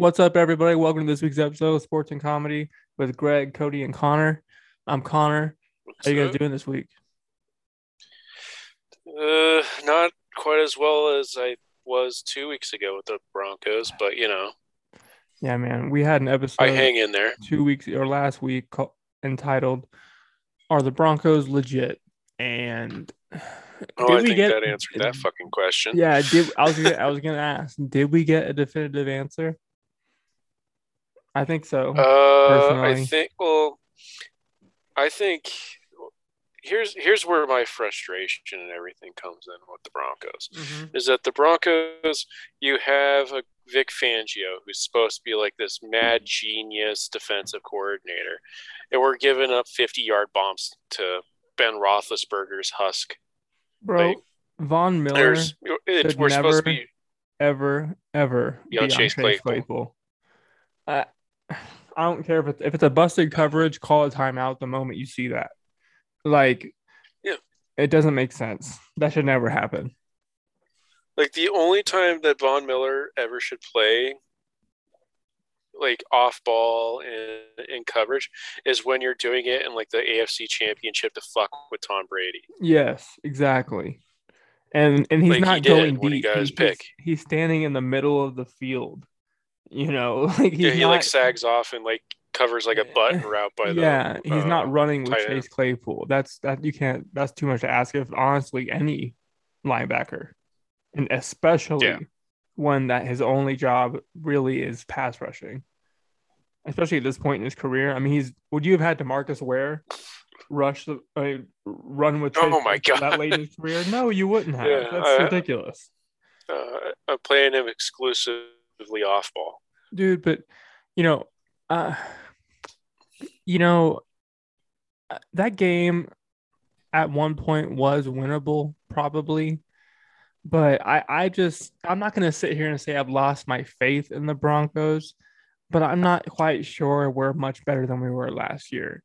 What's up, everybody? Welcome to this week's episode of Sports and Comedy with Greg, Cody, and Connor. I'm Connor. How you guys doing this week? Uh, not quite as well as I was two weeks ago with the Broncos, but you know, Yeah, man. We had an episode I hang in there. two weeks or last week called, entitled "Are the Broncos legit?" And Oh, did I we think get- that answered that fucking question. yeah, did I was gonna, I was gonna ask, did we get a definitive answer? I think so. Uh, I think. Well, I think here's here's where my frustration and everything comes in with the Broncos. Mhm. is that the Broncos, you have a Vic Fangio who's supposed to be like this mad genius defensive coordinator, and we're giving up 50 yard bombs to Ben Roethlisberger's Husk. Bro, like, Von Miller should we're supposed to never- be ever, ever Be on Chase Claypool. I, I don't care if it's if it's a busted coverage, call a timeout the moment you see that. Like, Yeah. it doesn't make sense. That should never happen. like the only time that Von Miller ever should play like off ball and in coverage is when you're doing it in like the AFC championship to fuck with Tom Brady. Yes, exactly. And and he's Like not did going he deep. his He's- pick. He's, standing in the middle of the field. You know, like he's yeah, he not, like sags off and like covers like a button route by the yeah, he's uh, not running with tight end. Chase Claypool. That's that you can't. That's too much to ask of honestly any linebacker, and especially Yeah. one that his only job really is pass rushing. Especially at this point in his career, I mean, he's would you have had Demarcus Ware rush the uh, run with Chase Oh my god, that late in his career? No, you wouldn't have. Yeah, That's ridiculous, uh, I'm playing him off ball. dude. But you know, uh, you know, uh, that game at one point was winnable, probably. But I, I just, I'm not going to sit here and say I've lost my faith in the Broncos, but I'm not quite sure we're much better than we were last year.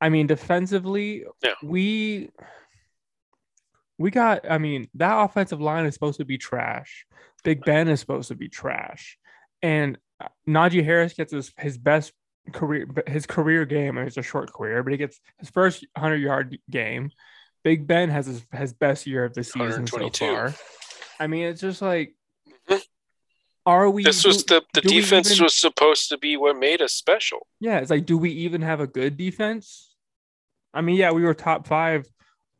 I mean, defensively, Yeah. we, we got, I mean, that offensive line is supposed to be trash. Big Ben is supposed to be trash. And uh, Najee Harris gets his, his best career, his career game. and It's a short career, but he gets his first 100 yard game. Big Ben has his, his best year of the season so far. I mean, it's just like, Mhm. are we? This was do- the the defense even- was supposed to be what made us special. yeah, it's like, do we even have a good defense? I mean, yeah, we were top five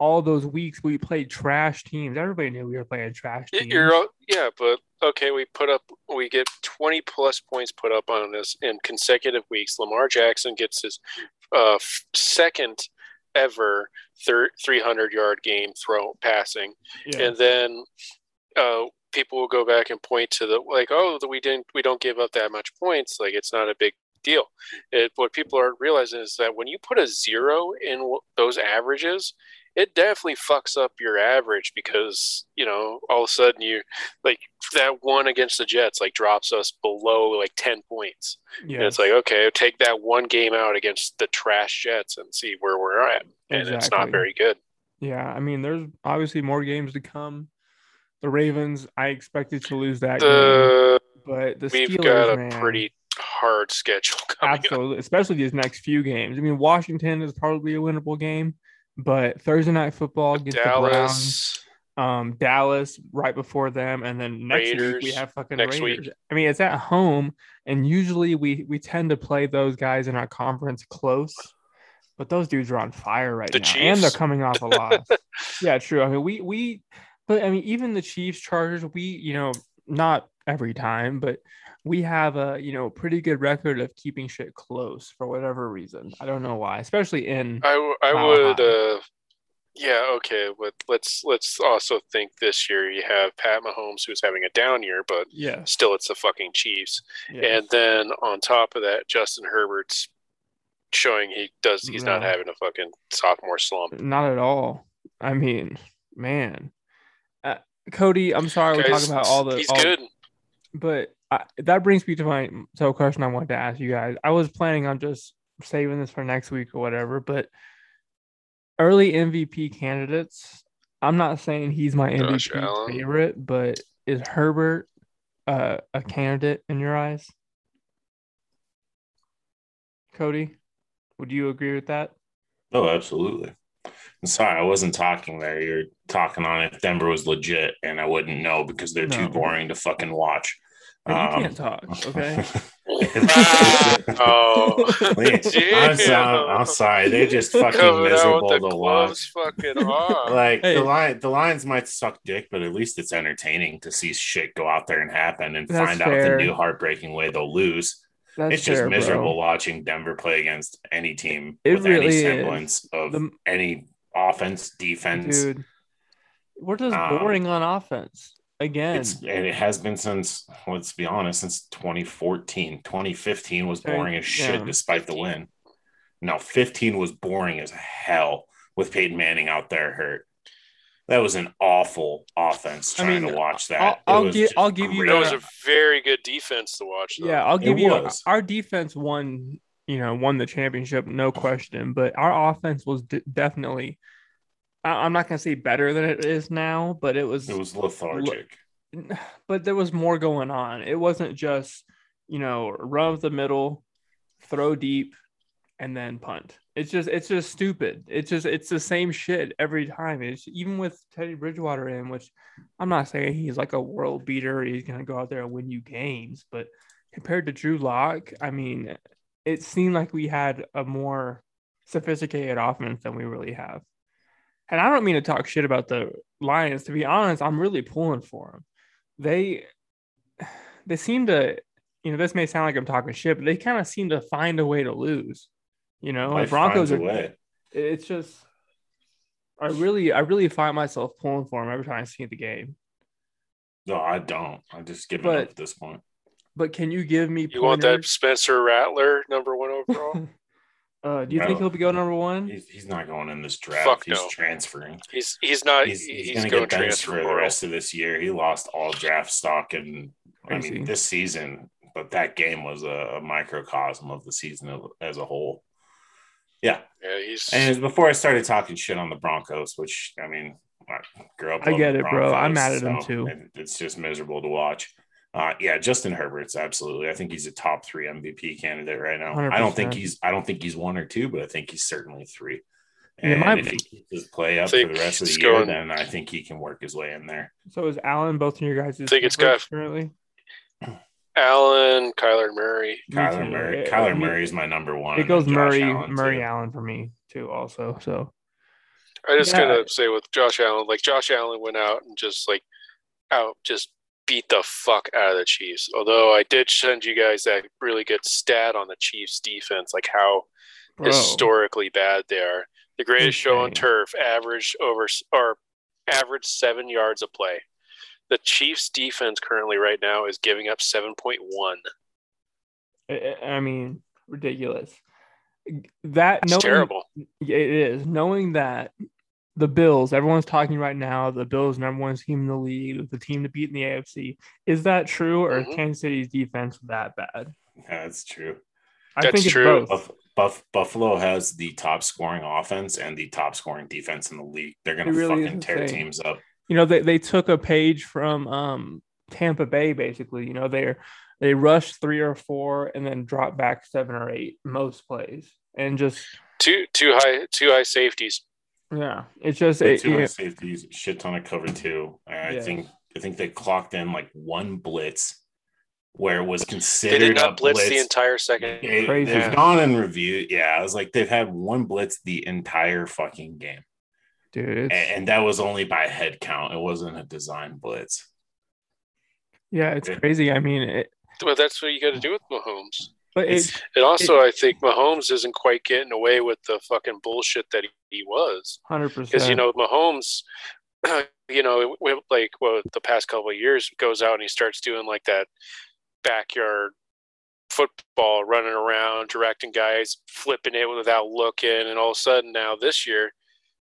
all those weeks. We played trash teams. Everybody knew we were playing trash teams. You're yeah, but okay, we put up we get 20 plus points put up on us in consecutive weeks. Lamar Jackson gets his uh, second ever 300 yard game throw passing, yeah. and then uh, people will go back and point to the like, oh, we didn't we don't give up that much points. Like it's not a big deal. It, what people aren't realizing is that when you put a zero in w- those averages, it definitely fucks up your average because you know all of a sudden you like that one against the Jets like drops us below like ten points. yeah. And it's like okay, take that one game out against the trash Jets and see where we're at, and it's not very good. Yeah, I mean, there's obviously more games to come. The Ravens, I expected to lose that game, but the we've Steelers, got a man, pretty hard schedule coming up. especially these next few games. I mean, Washington is probably a winnable game, but Thursday night football against the Browns, Dallas. um, Dallas right before them, and then next week we have fucking next Raiders. week. I mean, it's at home, and usually we we tend to play those guys in our conference close. But those dudes are on fire right The now, and they're coming off a loss. yeah, true. I mean, we we, but I mean, even the Chiefs, Chargers, we you know not every time, but we have a you know pretty good record of keeping shit close for whatever reason. I don't know why, especially in I, w- I Mile would uh yeah okay but let's let's also think this year you have Pat Mahomes who's having a down year but yeah, still it's the fucking Chiefs. Yeah. and then on top of that Justin Herbert's showing he does he's not having a fucking sophomore slump. Not at all. I mean, man, uh, Cody, I'm sorry we're talking about all the, he's all- good. but I, that brings me to my so a question I wanted to ask you guys. I was planning on just saving this for next week or whatever, but early MVP candidates. I'm not saying he's my Josh MVP Allen. favorite, but is Herbert uh, a candidate in your eyes? Cody, would you agree with that? Oh, absolutely. I'm sorry, I wasn't talking there. You're talking on if Denver was legit, and I wouldn't know because they're too boring to fucking watch. But you Um, can't talk, okay? oh, I'm, sorry, I'm sorry. They're just fucking Coming miserable the to gloves watch. fucking on. Like Hey. the line, the Lions might suck dick, but at least it's entertaining to see shit go out there and happen and That's find out the new heartbreaking way they'll lose. That's it's just fair, bro. miserable watching Denver play against any team It with any really is. semblance of The- any offense, defense. dude. We're just Um, boring on offense again. It's and it has been since let's be honest, since 2014. 2015 was boring as shit yeah. despite the win. No, 15 was boring as hell with Peyton Manning out there hurt. That was an awful offense I trying mean, to watch that. I'll- It I'll was gi- I'll give you great. That was a very good defense to watch. Though. yeah, I'll give you was. our defense won, you know, won the championship, no question. But our offense was de- definitely. I- I'm not gonna say better than it is now, but it was. It was lethargic. but there was more going on. It wasn't just, you know, run the middle, throw deep, and then punt. It's just it's just stupid. It's just it's the same shit every time. It's even with Teddy Bridgewater in, which I'm not saying he's like a world beater. He's gonna go out there and win you games, but compared to Drew Lock, I mean, it seemed like we had a more sophisticated offense than we really have. And I don't mean to talk shit about the Lions. To be honest, I'm really pulling for them. They they seem to, you know, this may sound like I'm talking shit, but they kind of seem to find a way to lose. You know, Life the Broncos are. way. It's just, I really, I really find myself pulling for them every time I see the game. No, I don't. I just give But- up at this point. But can you give me? You want that? Spencer Rattler number one overall? uh, do you No. think he'll be going number one? He's, he's not going in this draft. Fuck he's no. transferring. he's he's not. He's, He's, he's, going to going get benched transfer for the rest of this year. He lost all draft stock and I mean this season, but that game was a, a microcosm of the season as a whole. Yeah, Yeah, he's. and before I started talking shit on the Broncos, which I mean, I grew up. I get the it, bro. I'm mad at them, so too. It's just miserable to watch. Uh, yeah, Justin Herbert's absolutely. I think he's a top three MVP candidate right now. I don't think he's. I don't think he's one or two, but I think he's certainly three. Yeah, And my- if he keeps his play up for the rest of the year, going- then I think he can work his way in there. So is Allen both of your guys? Think it's favorites got- currently. Allen, Kyler Murray. Me Kyler. Murray. It- Kyler I mean, Murray is my number one. It goes Murray, Allen, Murray too. Allen for me too. Also, so I just Yeah. gotta say with Josh Allen, like Josh Allen went out and just like out just beat the fuck out of the Chiefs. Although I did send you guys that really good stat on the Chiefs defense, like how bro, historically bad they are. The greatest show on turf average over or average seven yards a play. The Chiefs defense currently right now is giving up seven point one. I, mean, ridiculous. That knowing, terrible. It is knowing that the Bills. Everyone's talking right now. The Bills, number one team in the league, the team to beat in the AFC. Is that true, or is Mhm. Kansas City's defense that bad? Yeah, that's true. I That's think it's true. both. Buff, Buff, Buffalo has the top scoring offense and the top scoring defense in the league. They're gonna really fucking tear insane. teams up. you know they, they took a page from um Tampa Bay basically you know they're they rushed three or four and then drop back seven or eight most plays and just Two two high two high safeties. Yeah it's just They it, two yeah, safeties, shit ton of cover two. And I Yeah. think I think they clocked in like one blitz where it was considered They considered did a not blitz, blitz. the entire second. They- Crazy. They've gone and reviewed. Yeah, I was like, they've had one blitz the entire fucking game. dude And, and that was only by head count. It wasn't a design blitz. yeah it's it- crazy I mean it But that's what you got to do with Mahomes. But it, And also, I think Mahomes isn't quite getting away with the fucking bullshit that he, he was. Hundred percent. Because, you know, Mahomes, you know, like well, the past couple of years, goes out and he starts doing like that backyard football, running around, directing guys, flipping it without looking. And all of a sudden, now this year,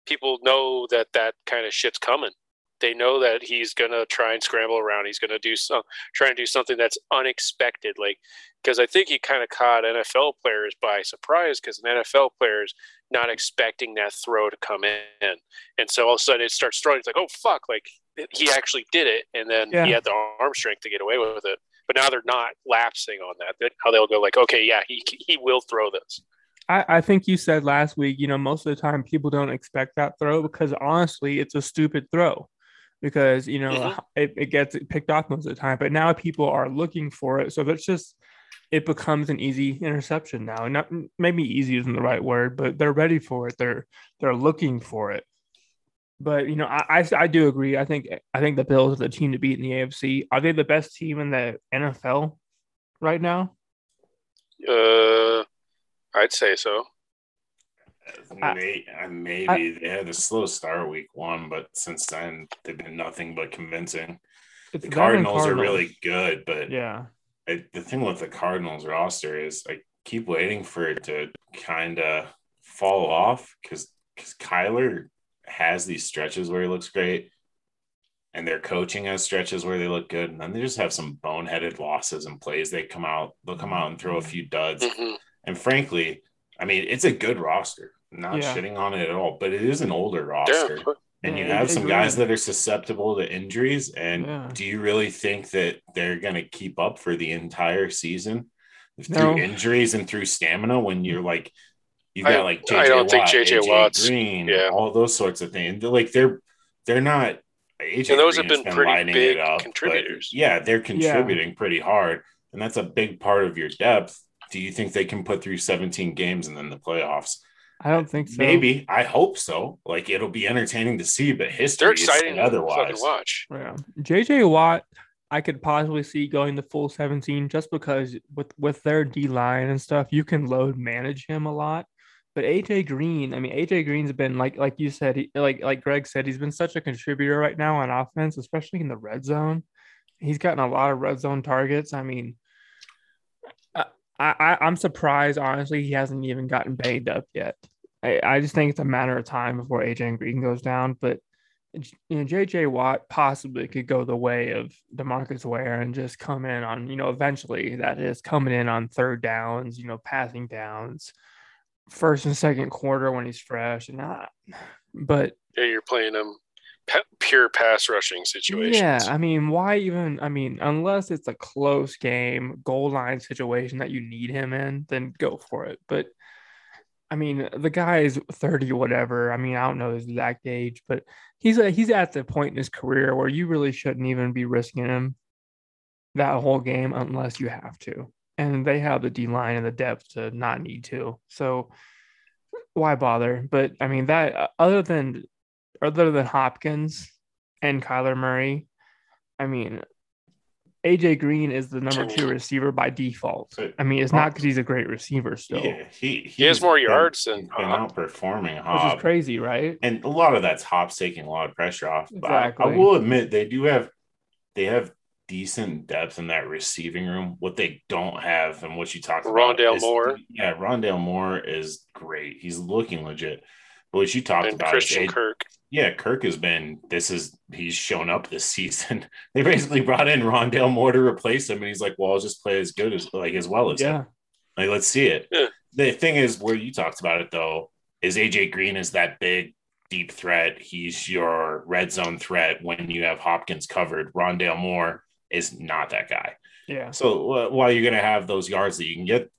people know that that kind of shit's coming. They know that he's gonna try and scramble around. He's gonna do some, try and do something that's unexpected. Like, because I think he kind of caught NFL players by surprise. Because an NFL player's not expecting that throw to come in, and so all of a sudden it starts throwing. It's like, oh fuck! Like he actually did it, and then Yeah. he had the arm strength to get away with it. but now they're not lapsing on that. How they'll go like, okay, yeah, he he will throw this. I, I think you said last week, you know, most of the time people don't expect that throw because honestly, it's a stupid throw because, you know, Mhm. it, it gets picked off most of the time. But now people are looking for it. So that's just, it becomes an easy interception now. And not maybe easy isn't the right word, but they're ready for it. They're, they're looking for it. But you know, I, I I do agree. I think I think the Bills are the team to beat in the AFC. Are they the best team in the NFL right now? Uh, I'd say so. I- May, maybe they had a slow start week one, but since then they've been nothing but convincing. The them and Cardinals, are really good, but yeah. I, the thing with the Cardinals roster is I keep waiting for it to kind of fall off because because Kyler has these stretches where he looks great, and their coaching has stretches where they look good, and then they just have some boneheaded losses and plays. They come out, they'll come out and throw a few duds, Mhm. and frankly, I mean it's a good roster. I'm not Yeah. shitting on it at all, but it is an older Yeah, roster. And you have some guys that are susceptible to injuries. And Yeah. do you really think that they're going to keep up for the entire season through No. injuries and through stamina when you're like, you've I- got like JJ I don't think Watt, JJ AJ Watt's- Green, yeah. all those sorts of things. They're like they're they're not. AJ And those have Green has been pretty big it up, contributors. yeah, they're contributing pretty hard, and that's a big part of your depth. Do you think they can put through 17 games and then the playoffs? I don't think so. Maybe. I hope so. Like it'll be entertaining to see, but history They're exciting to otherwise. fucking watch. Yeah. JJ Watt, I could possibly see going the full 17 just because with with their D line and stuff, you can load manage him a lot. But AJ Green, I mean, AJ Green's been like like you said, he, like like Greg said, he's been such a contributor right now on offense, especially in the red zone. He's gotten a lot of red zone targets. I mean, I, I I'm surprised honestly he hasn't even gotten banged up yet. I, I just think it's a matter of time before AJ Green goes down. But you know, JJ Watt possibly could go the way of Demarcus Ware and just come in on, you know, eventually that is coming in on third downs, you know, passing downs, first and second quarter when he's fresh and not. But Yeah, you're playing them pure pass rushing situations. yeah, I mean, why even? I mean, unless it's a close game, goal line situation that you need him in, then go for it. But I mean, the guy is 30 whatever. I mean, I don't know his exact age, but he's a, he's at the point in his career where you really shouldn't even be risking him that whole game unless you have to. And they have the D line and the depth to not need to. So why bother? But I mean, that uh, other than other than Hopkins and Kyler Murray, I mean, AJ Green is the number two receiver by default. I mean, it's not because he's a great receiver still, Yeah, he He has he's more been- yards than he's been Hop. outperforming which is crazy, right? and a lot of that's Hobbs taking a lot of pressure off. But I- I, will admit they do have they have decent depth in that receiving room. What they don't have, and what you talked about, Rondale is- Moore. Yeah, Rondale Moore is great. He's looking legit. But what you talked and about, is Christian A- Kirk. yeah, Kirk has been. This is he's shown up this season. They basically brought in Rondale Moore to replace him, and he's like, "Well, I'll just play as good as like as well as him." Yeah. Like, let's see it. Yeah. The thing is, where you talked about it though, is AJ Green is that big, deep threat. He's your red zone threat when you have Hopkins covered. Rondale Moore is not that guy. Yeah. So uh, while you're going to have those yards that you can get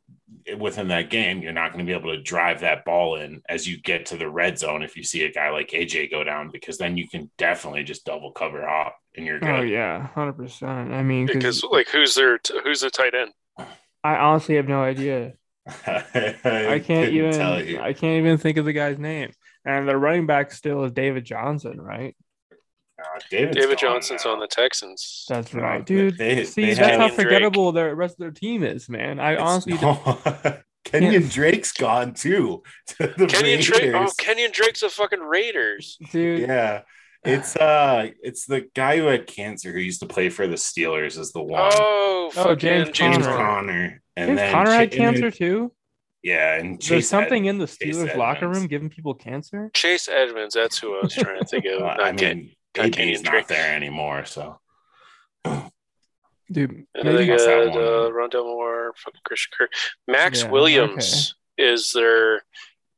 within that game, you're not going to be able to drive that ball in as you get to the red zone if you see a guy like AJ go down, because then you can definitely just double cover up and you're oh, good. Oh yeah, hundred percent. I mean, Because because like who's their t- who's the tight end? I honestly have no idea. I, I can't couldn't even. tell you. I can't even think of the guy's name. And the running back still is David Johnson, right? David's David gone Johnson's now. on the Texans. That's right, dude. they- See, they that's how Kenyon Drake. forgettable the rest of their team is, man. I It's- honestly don't- no. Kenyon Drake's gone too. To the Kenyon Drake. Oh, Raiders. Kenyon Drake's a fucking Raiders. dude. yeah. It's uh it's the guy who had cancer who used to play for the Steelers is the one. Oh, Oh, fucking James James Conner. Connor. And James then Conner had Ch- cancer too. Yeah, and There's Chase something in the Steelers locker room giving people cancer. Chase Edmonds. That's who I was trying to think of. Well, Not I Ken- mean, not AB's not there anymore, so Dude, And they maybe Must have got uh, Rondale Moore, fucking Christian Kirk. Maxx Yeah, Williams is their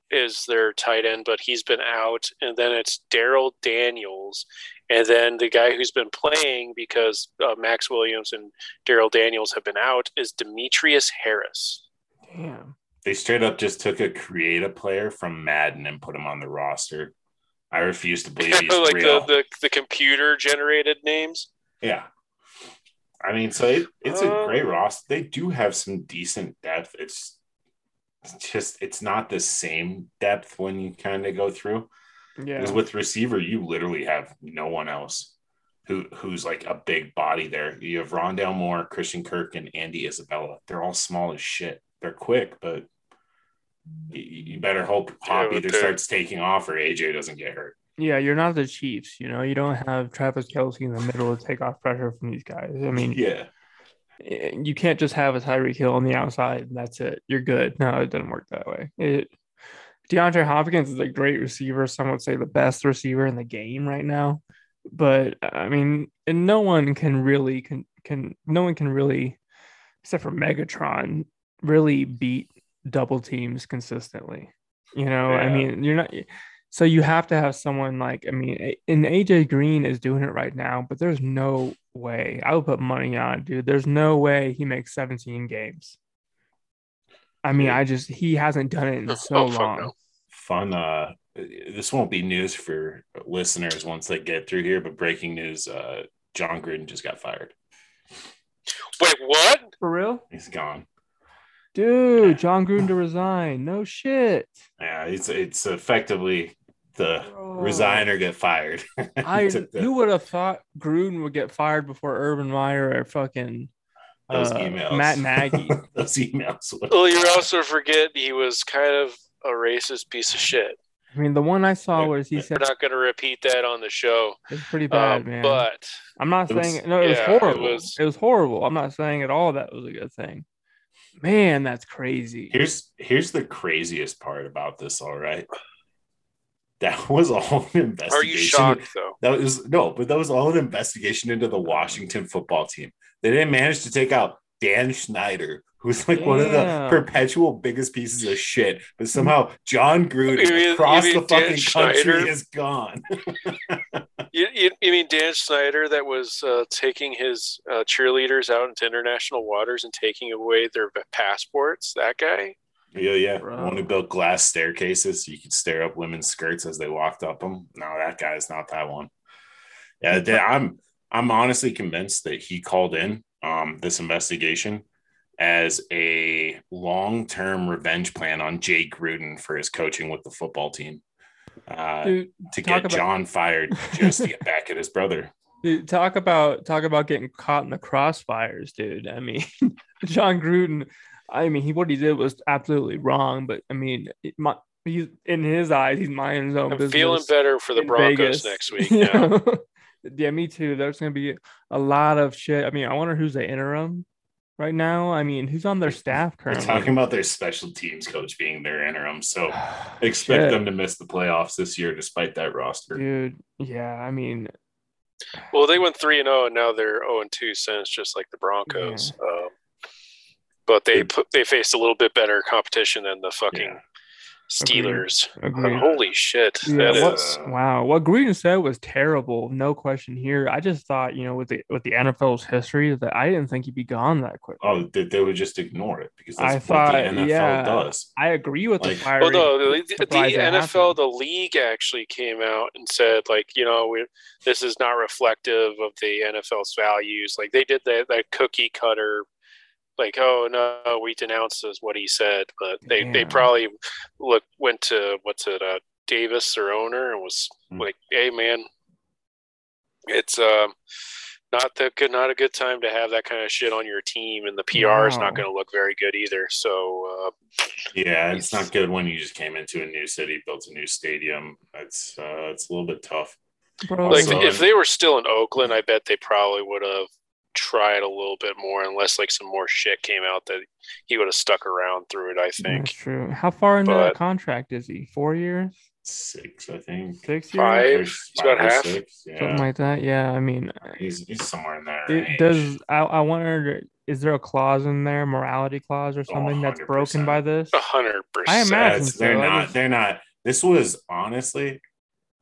is their tight end, but he's been out. And then it's Darrell Daniels. And then the guy who's been playing because uh, Maxx Williams and Darrell Daniels have been out is Demetrius Harris. Damn. They straight up just took a creative player from Madden and put him on the roster. I refuse to believe he's like real. the, the, the computer generated names. Yeah. I mean, so it, it's a Uh, great roster. They do have some decent depth. It's it's just it's not the same depth when you kind of go through. Yeah. Because with receiver, you literally have no one else who who's like a big body there. You have Rondale Moore, Christian Kirk, and Andy Isabella. They're all small as shit. They're quick, but you, you better hope Hop but either starts taking off or AJ doesn't get hurt. Yeah, you're not the Chiefs. You know, you don't have Travis Kelce in the middle to take off pressure from these guys. I mean, Yeah. eh, you can't just have a Tyreek Hill on the outside and that's it. You're good. No, it doesn't work that way. It DeAndre Hopkins is a great receiver. Some would say the best receiver in the game right now. But I mean, and no one can really can can no one can really, except for Megatron, really beat double teams consistently. You know, I mean, you're not. So you have to have someone like I mean, and AJ Green is doing it right now, but there's no way I would put money on, dude. There's no way he makes 17 games. I mean, I just he hasn't done it in so Oh, long. no. fun uh this won't be news for listeners once they get through here but breaking news uh Jon Gruden just got fired Wait, what? For real, he's gone dude. Jon Gruden to resign. No shit. yeah it's it's effectively the Bro. resign or get fired I Took the- who would have thought Gruden would get fired before Urban Meyer or fucking those uh, emails Matt Nagy. those emails Well, you also forget he was kind of a racist piece of shit. I mean, the one I saw was he said, We're said not going to repeat that on the show. it's pretty bad, Um, man. But I'm not It was- saying no, it was yeah, it horrible. It was- was, horrible. I'm not saying at all that was a good thing. Man, that's crazy. here's here's the craziest part about this all right that was all an investigation are you shocked, though? That was no, but that was all an investigation into the Washington football team. They didn't manage to take out Dan Snyder, who's like one of the perpetual biggest pieces of shit. But somehow Jon Gruden You mean- across the Dan fucking country is gone. You, you, you mean Dan Snyder that was uh, taking his uh, cheerleaders out into international waters and taking away their passports? That guy? yeah, yeah. Bro. The one who built glass staircases so you could stare up women's skirts as they walked up them. No, that guy is not that one. Yeah, I'm I'm honestly convinced that he called in um, this investigation as a long-term revenge plan on Jay Gruden for his coaching with the football team. Uh, Dude, to get about- John fired just to get back at his brother. dude, talk about talk about getting caught in the crossfires, dude. I mean, Jon Gruden. I mean, he what he did was absolutely wrong, but I mean, my, he's in his eyes, he's minding his own I'm business. feeling better for the Broncos Vegas. next week. You Yeah. me too. There's gonna be a lot of shit. I mean, I wonder who's the interim right now. I mean, who's on their staff We're currently? talking about their special teams coach being their interim, so expect Shit, them to miss the playoffs this year despite that roster. dude. Yeah, I mean, Well, they went three and zero, and now they're zero and two since, just like the Broncos. Um, but they put they faced a little bit better competition than the fucking Yeah. Steelers. agreed. Uh, holy shit! Yeah, that what- is- Wow, what Gruden said was terrible, no question here. I just thought, you know, with the with the NFL's history, that I didn't think he'd be gone that quick. Oh, they, they would just ignore it because that's I what thought, the NFL yeah. does. I agree with Like- the Well, firing. no, the, the surprised that NFL, happened. the league actually came out and said, like, you know, we, this is not reflective of the NFL's values. Like, they did that, that cookie cutter, like, oh no, we denounce as what he said, but they, they probably look went to what's it, uh, Davis, their owner, and was Hmm. like, hey man, it's um. Not the good, not a good time to have that kind of shit on your team, and the PR is not going to look very good either. So, uh, Yeah, it's not good when you just came into a new city, built a new stadium. It's uh, it's a little bit tough. Bro, Like Also- if they were still in Oakland, I bet they probably would have tried a little bit more, unless like some more shit came out that he would have stuck around through it. I think. that's true. How far into But- that contract is he? Four years? six, I think. Six years, Five. Or He's about half. Six. Yeah. something like that. Yeah, I mean, uh, he's, he's somewhere in there. it does. I, I wonder, is there a clause in there, morality clause or Oh, something that's broken by this? A hundred I percent. imagine That's- they're so. Not. They're not. This was honestly,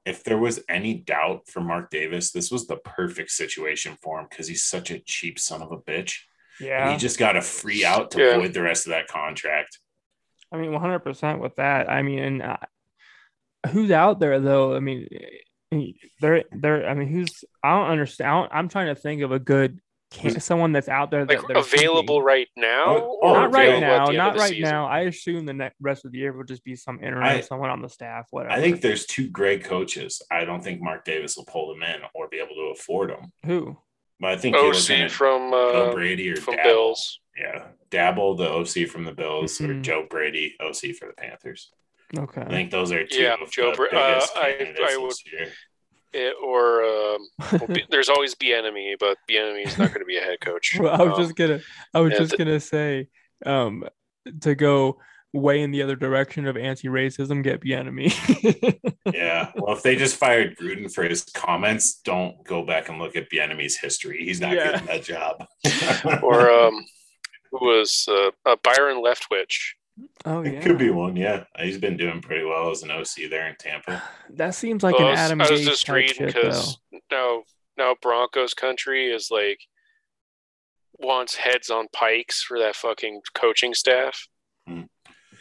if there was any doubt for Mark Davis, this was the perfect situation for him because he's such a cheap son of a bitch. And Yeah, he just got a free out to Yeah. void the rest of that contract. I mean, one hundred percent with that. I mean, and uh, who's out there though? I mean, eh, there, there. I mean, who's? I don't understand. I don't, I'm trying to think of a good can, someone that's out there that Like they're available thinking. right now? Oh, or oh, not right now. the end of Not right season? now. I assume the next rest of the year will just be some interim, I- someone on the staff, whatever. I think there's two great coaches. I don't think Mark Davis will pull them in or be able to afford them. who. But I think you're looking OC at from Joe uh, Brady or from Daboll. Bills. Yeah, Daboll, the OC from the Bills, or Mhm. Joe Brady, OC for the Panthers. Okay. I think those are two Yeah, of Joe the Bra- uh, I- I would- year. It, or um, well, B- there's always B enemy, but B enemy is not going to be a head coach. Well, I was Um, just gonna, I was just th- gonna say, um, to go way in the other direction of anti-racism, get enemy. Yeah. Well, if they just fired Gruden for his comments, don't go back and look at Bieniemy's history. He's not Yeah. getting that job. or um, who was uh, uh, Byron Leftwich? Oh yeah, it could be one. Yeah. He's been doing pretty well as an OC there in Tampa. That seems like Well, an I was, Adam I was Gase just reading because now now Broncos country is like wants heads on pikes for that fucking coaching staff, Hmm.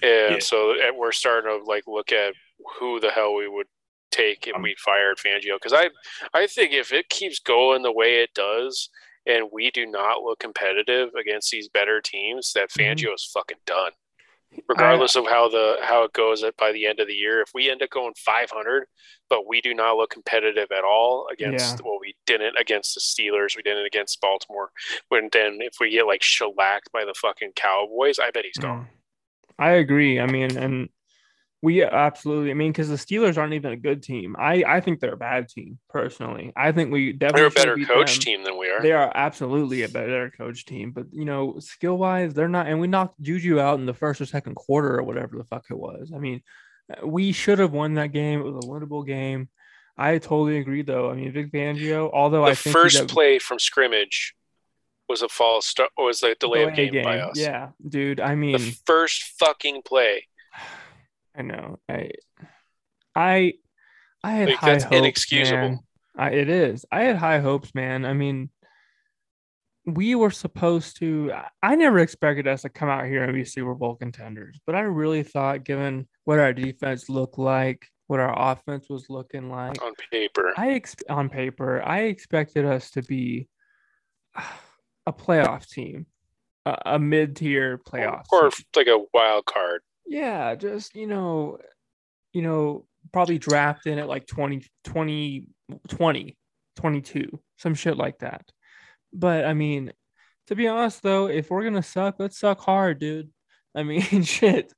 and Yeah. so we're starting to like look at who the hell we would take if Um, we fired Fangio because I I think if it keeps going the way it does and we do not look competitive against these better teams, that Mhm. Fangio is fucking done. Regardless of how the how it goes at by the end of the year, if we end up going 500, but we do not look competitive at all against well, we didn't against the Steelers, we didn't against Baltimore. When then if we get like shellacked by the fucking Cowboys, I bet he's gone. Mm. I agree. I mean, and we absolutely. I mean, because the Steelers aren't even a good team. I I think they're a bad team personally. I think we definitely They're a better coach them. team than we are. They are absolutely a better coach team, but you know, skill wise, they're not. And we knocked Juju out in the first or second quarter or whatever the fuck it was. I mean, uh, we should have won that game. It was a winnable game. I totally agree, though. I mean, Vic Fangio, although the I think first play from scrimmage was a false start was a delay of delay game, by us. Yeah, dude. I mean, The first fucking play. I know. I, I, I had Like, high that's hopes. inexcusable. man. I, it is. I had high hopes, man. I mean, we were supposed to. I- never expected us to come out here and be Super Bowl contenders, but I really thought, given what our defense looked like, what our offense was looking like, on paper. I ex- on paper, I expected us to be a playoff team, a, a mid-tier playoff, or team. like a wild card. Yeah, just you know, you know, probably draft in at like 20, 20, 20, 22, some shit like that. But I mean, to be honest though, if we're gonna suck, let's suck hard, dude. I mean, shit.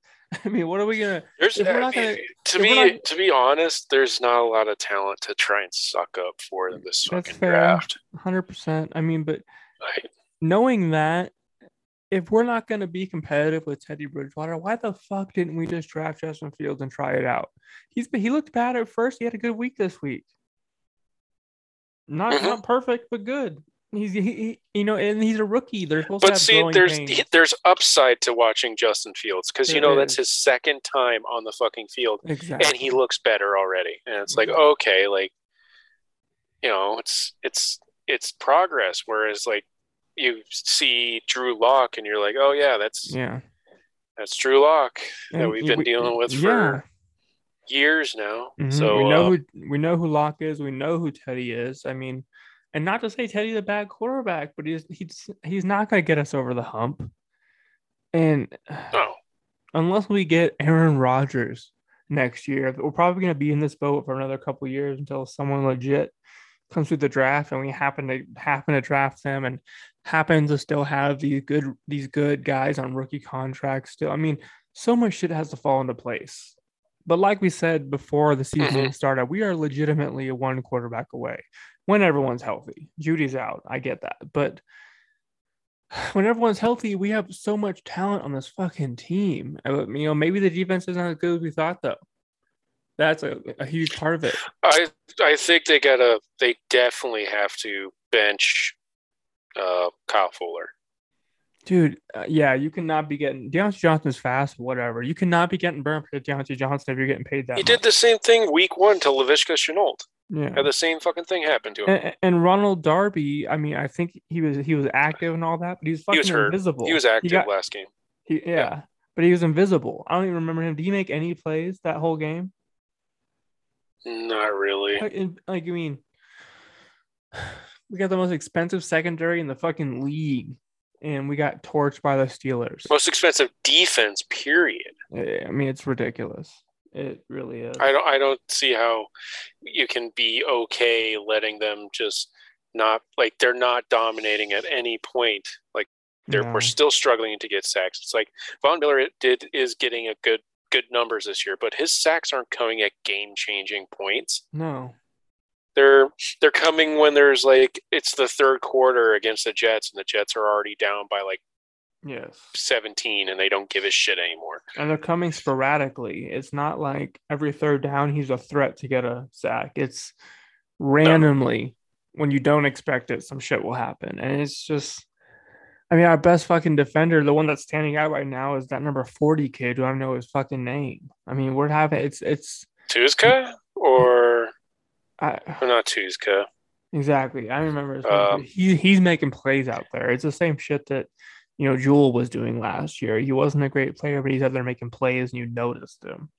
I mean, what are we gonna? There's I not mean, gonna- to be not- to be honest, there's not a lot of talent to try and suck up for this fucking fair. draft. Hundred percent. I mean, but Like, knowing that, if we're not gonna be competitive with Teddy Bridgewater, why the fuck didn't we just draft Justin Fields and try it out? He's he looked bad at first. He had a good week this week. Not Mhm. not perfect, but good. He's he, he- you know, and he's a rookie. They're supposed to but have see, there's there's upside to watching Justin Fields because you know that's his second time on the fucking field, exactly. and he looks better already. And it's like, okay, like you know, it's it's it's progress. Whereas like you see Drew Lock, and you're like, oh yeah, that's yeah. that's Drew Lock that And we've been we- dealing with yeah. for years now. Mhm. So we know uh, who we know who Locke is. We know who Teddy is. I mean, and not to say Teddy's a bad quarterback, but he's he's he's not going to get us over the hump. And no, unless we get Aaron Rodgers next year, we're probably going to be in this boat for another couple years until someone legit comes through the draft and we happen to happen to draft them and happen to still have these good these good guys on rookie contracts still. I mean, so much shit has to fall into place. But like we said before the season Mhm. started, we are legitimately a one quarterback away when everyone's healthy. Jeudy's out. I get that. But when everyone's healthy, we have so much talent on this fucking team. Uh, You know, maybe the defense isn't as good as we thought, though. That's a, a huge part of it. I I think they gotta they definitely have to bench uh Kyle Fuller. Dude, uh, yeah, you cannot be getting Diontae Johnson's fast, whatever. You cannot be getting burned for Deontay Johnson if you're getting paid that. He much. did the same thing week one to Laviska Shenault. Yeah. Had the same fucking thing happened to him. And, and Ronald Darby, I mean, I think he was he was active and all that, but he was He fucking was hurt. invisible. He was active got- last game. he- yeah, but he was invisible. I don't even remember him. Did he make any plays that whole game? Not really. Like, I mean, we got the most expensive secondary in the fucking league, and we got torched by the Steelers. Most expensive defense, period. I mean, it's ridiculous. It really is. I don't I don't see how you can be okay letting them just not like they're not dominating at any point. Like they're No. we're still struggling to get sacks. It's like Von Miller did is getting a good good numbers this year, but his sacks aren't coming at game changing points. no. They're they're coming when there's like it's the third quarter against the Jets and the Jets are already down by like Yes. 17 and they don't give a shit anymore. And they're coming sporadically. It's not like every third down he's a threat to get a sack. It's randomly when you don't expect it, some shit will happen. And it's just I mean, our best fucking defender, the one that's standing out right now is that number 40 kid who I don't know his fucking name. I mean, we're having it's it's Tuzka or, I, or not Tuzka? exactly. I remember his Um, he he's making plays out there. It's the same shit that you know Jewell was doing last year. He wasn't a great player, but he's out there making plays and you noticed him.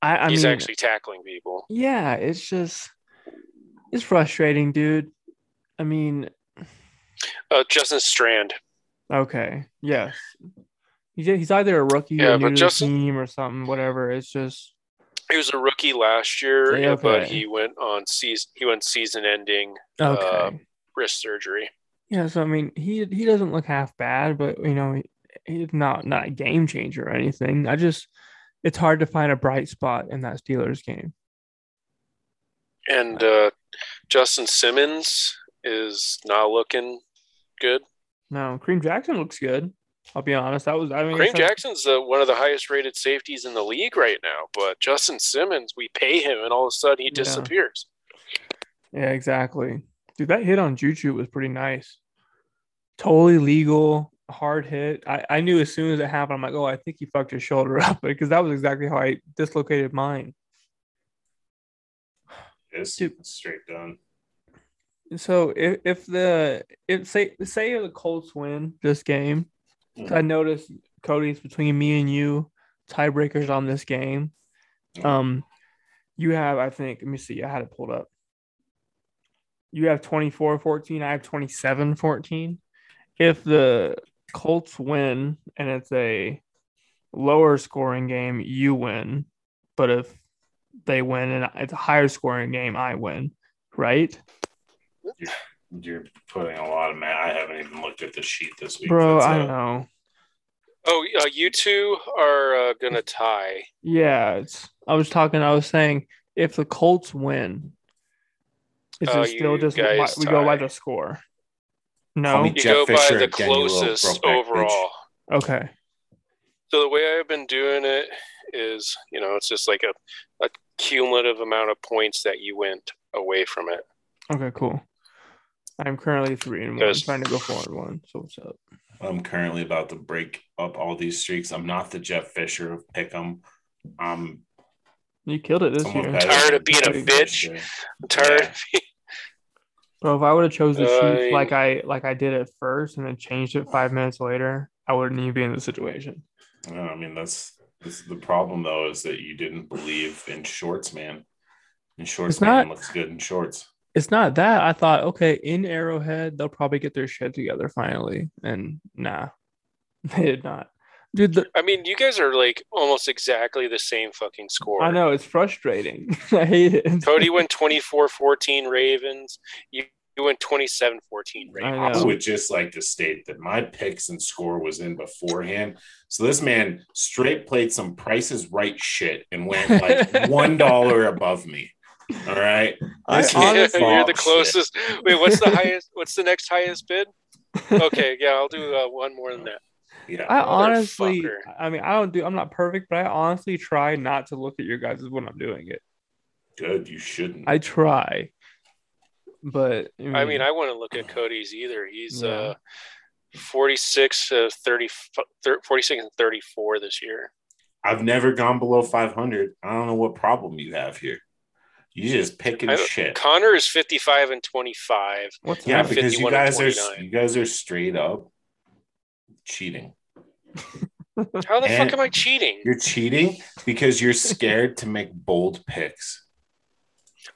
I, I He's mean, actually tackling people. yeah, it's just it's frustrating, dude. I mean, Uh, Justin Strnad. Okay, yes, he's he's either a rookie Yeah, or new but to the Justin- team or something, whatever. It's just He was a rookie last year, Yeah, but he went on season. He went season-ending okay. Uh, wrist surgery. yeah, so I mean, he he doesn't look half bad, but you know, he, he's not not a game changer or anything. I just it's hard to find a bright spot in that Steelers game. And uh, Justin Simmons is not looking good. No, Kareem Jackson looks good. I'll be honest. That was I mean, Kareem it's- Jackson's the, one of the highest-rated safeties in the league right now, but Justin Simmons, we pay him, and all of a sudden he Yeah. disappears. Yeah, exactly. Dude, that hit on Juju was pretty nice. Totally legal, hard hit. I, I knew as soon as it happened, I'm like, oh, I think he fucked his shoulder up because that was exactly how I dislocated mine. It's Dude. straight done. So if, if the if say say the Colts win this game, 'cause I noticed Cody's between me and you tiebreakers on this game. Um, you have I think let me see, I had it pulled up. You have 24-14, I have 27-14. If the Colts win and it's a lower scoring game, you win. But if they win and it's a higher scoring game, I win. Right? You're putting a lot of man. I haven't even looked at the sheet this week. Bro, That's I a- know. Oh, uh, you two are uh, gonna tie. Yeah, it's I was talking, I was saying if the Colts win, is Oh, it still just guys we go by the score? No. me You Jeff go Fisher by the again, you little closest brokeback bitch. overall. Okay. So the way I've been doing it is, you know, it's just like a, a cumulative amount of points that you went away from it. Okay, cool. I'm currently three and one, Because- trying to go four and one. So what's up? I'm currently about to break up all these streaks. I'm not the Jeff Fisher of Pick'em. I'm You killed it this someone year. better. Tired of being a bitch? Fisher. I'm tired. Yeah. Bro, if I would have chose the Uh, Chiefs like I like I did at first and then changed it five minutes later, I wouldn't even be in this situation. I mean that's, that's the problem though is that you didn't believe in shorts, man. And shorts It's man not- looks good in shorts. It's not that. I thought, okay, in Arrowhead, they'll probably get their shit together finally. And nah, they did not. Dude, the, I mean, you guys are like almost exactly the same fucking score. I know it's frustrating. I hate it. Cody went 24-14 Ravens. You, you went 27-14 Ravens. I I would just like to state that my picks and score was in beforehand. So this man straight played some prices right shit and went like one dollar above me. All right. I honestly- You're the bullshit. closest. Wait, what's the highest? What's the next highest bid? Okay, yeah, I'll do uh, one more than that. Yeah. I honestly, I mean, I don't do. I'm not perfect, but I honestly try not to look at your guys' when I'm doing it. Good. You shouldn't. I try, but I mean, I wouldn't look at Cody's either. He's Yeah. uh 46 to 30, thir- 46 and 34 this year. I've never gone below 500. I don't know what problem you have here. You just picking I shit. Connor is 55 and 25. what's Yeah, because you guys are you guys are straight up cheating. How the And- fuck am I cheating? You're cheating because you're scared to make bold picks.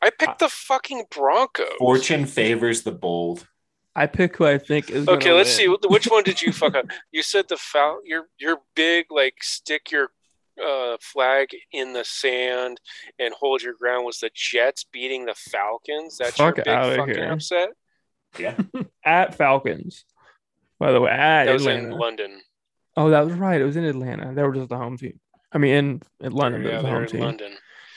I picked the fucking Broncos. Fortune favors the bold. I pick who I think is. Okay, let's see. Which one did you fuck up? You said the foul. You're you're big. Like stick your uh, flag in the sand and hold your ground. Was the Jets beating the Falcons? That's Fuck your big fucking here. upset. Yeah. At Falcons. By the way, at That was Atlanta. in London. Oh, that was right. It was in Atlanta. They were just the home team. I mean, in, in London, yeah, was the home in team. London.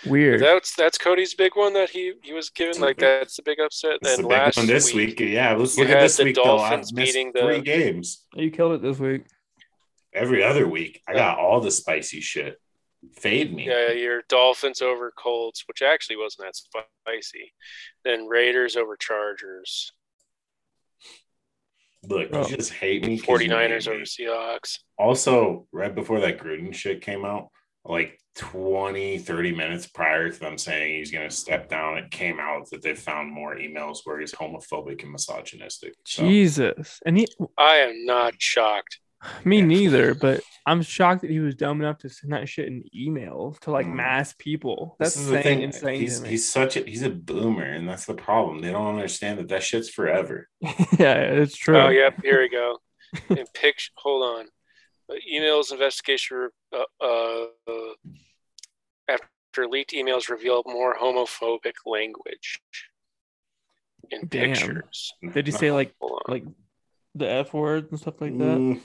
Weird. That's that's Cody's big one that he he was given. Like that's the big upset. That's Then the big last one this week. Yeah, let's you look at this the week though. I've Dolphins missed beating the- three games. you killed it this week. Every other week, I got all the spicy shit. Fade me. Yeah, your Dolphins over Colts, which actually wasn't that spicy. Then Raiders over Chargers. Look, Bro. you oh. just hate me. 'cause you 49ers hate over me. Seahawks. Also, right before that Gruden shit came out, like 20, 30 minutes prior to them saying he's going to step down, it came out that they found more emails where he's homophobic and misogynistic. So, Jesus. And he, I am not shocked. me Yeah. neither, but I'm shocked that he was dumb enough to send that shit in email to like Mm. mass people. this That's is the insane, thing. insane He's, he's such a he's a boomer, and that's the problem. They don't understand that that shit's forever. yeah, it's true. Oh, yep. Here we go. And pic. Hold on. Uh, emails investigation. Uh, uh, uh, after leaked emails reveal more homophobic language in Damn. pictures. Did you say like like the F words and stuff like that? Mm,